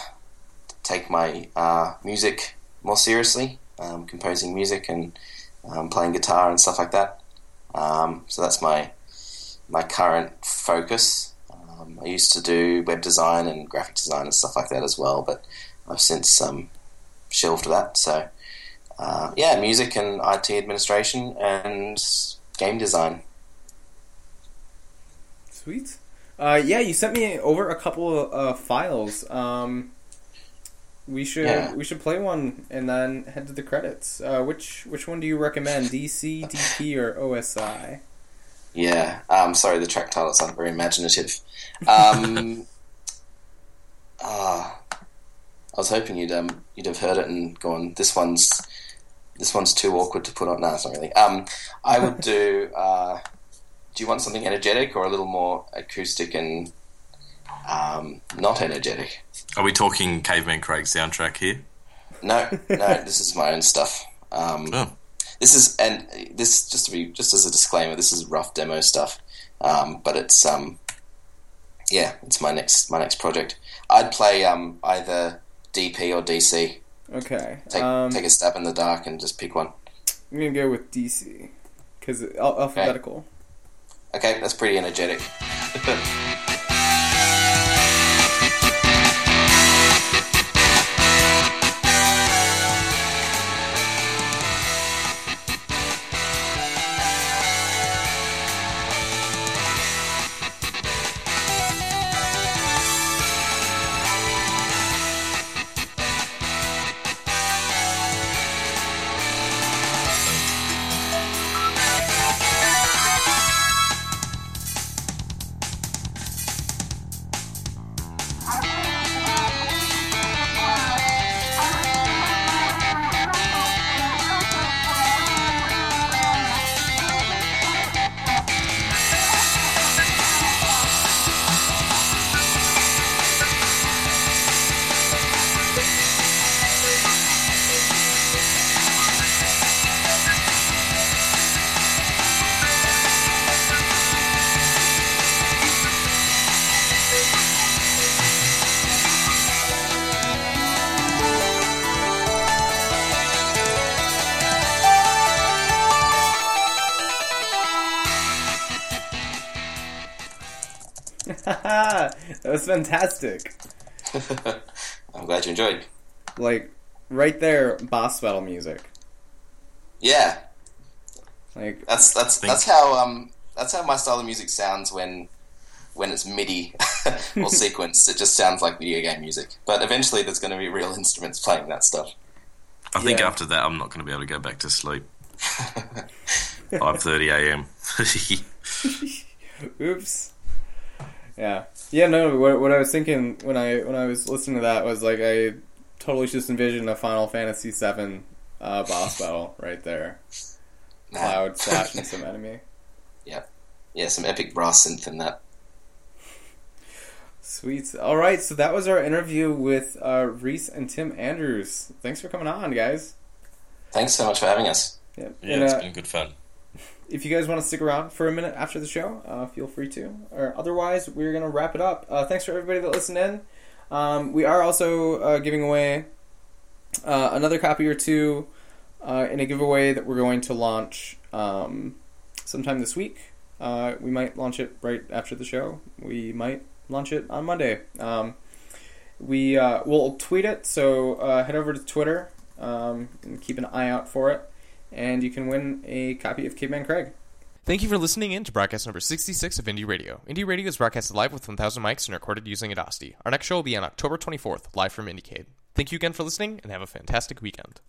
take my uh, music more seriously, um, composing music and um, playing guitar and stuff like that. So that's my my current focus. Um, I used to do web design and graphic design and stuff like that as well, but I've since um, shelved that. So uh, yeah, music and IT administration and game design. Sweet. Uh, yeah, you sent me over a couple of uh, files. Um, we should Yeah. we should play one and then head to the credits. Uh, which which one do you recommend? DC, DP, or OSI? Yeah, um, sorry, the track titles aren't very imaginative. Um, ah, I was hoping you'd um, you'd have heard it and gone. This one's this one's too awkward to put on. No, it's not really. Um, I would do. Uh, do you want something energetic or a little more acoustic and um, not energetic? Are we talking Caveman Craig soundtrack here? No, no, this is my own stuff. Um, Oh. This is and this just to be just as a disclaimer, this is rough demo stuff, um, but it's um, yeah, it's my next my next project. I'd play um, either DP or DC. Okay. Take um, take a stab in the dark and just pick one. I'm gonna go with DC because al- alphabetical. Okay, that's pretty energetic. was fantastic. I'm glad you enjoyed. Like right there, boss battle music. Yeah, Like that's that's that's how um that's how my style of music sounds when when it's MIDI or sequenced. It just sounds like video game music. But eventually, there's going to be real instruments playing that stuff. I think Yeah. after that, I'm not going to be able to go back to sleep. 5:30 a.m. Oops. Yeah. Yeah. No. What, what I was thinking when I when I was listening to that was like I totally just envisioned a Final Fantasy VII uh, boss battle right there. Cloud slashing some enemy. yeah, yeah. some epic brass synth in that. Sweet. All right. So that was our interview with uh, Rhys and Tim Andrews. Thanks for coming on, guys. Thanks so much for having us. Yeah. yeah, And, it's uh, been good fun. If you guys want to stick around for a minute after the show, uh, feel free to. Or otherwise, we're gonna wrap it up. Uh, thanks for everybody that listened in. Um, we are also uh, giving away uh, another copy or two uh, in a giveaway that we're going to launch um, sometime this week. Uh, we might launch it right after the show. We might launch it on Monday. Um, we will tweet it, so head over to Twitter um, and keep an eye out for it and you can win a copy of Caveman Craig. Thank you for listening in to broadcast number 66 of Indie Radio. Indie Radio is broadcasted live with 1,000 mics and recorded using Audacity. Our next show will be on October 24th, live from IndieCade. Thank you again for listening, and have a fantastic weekend.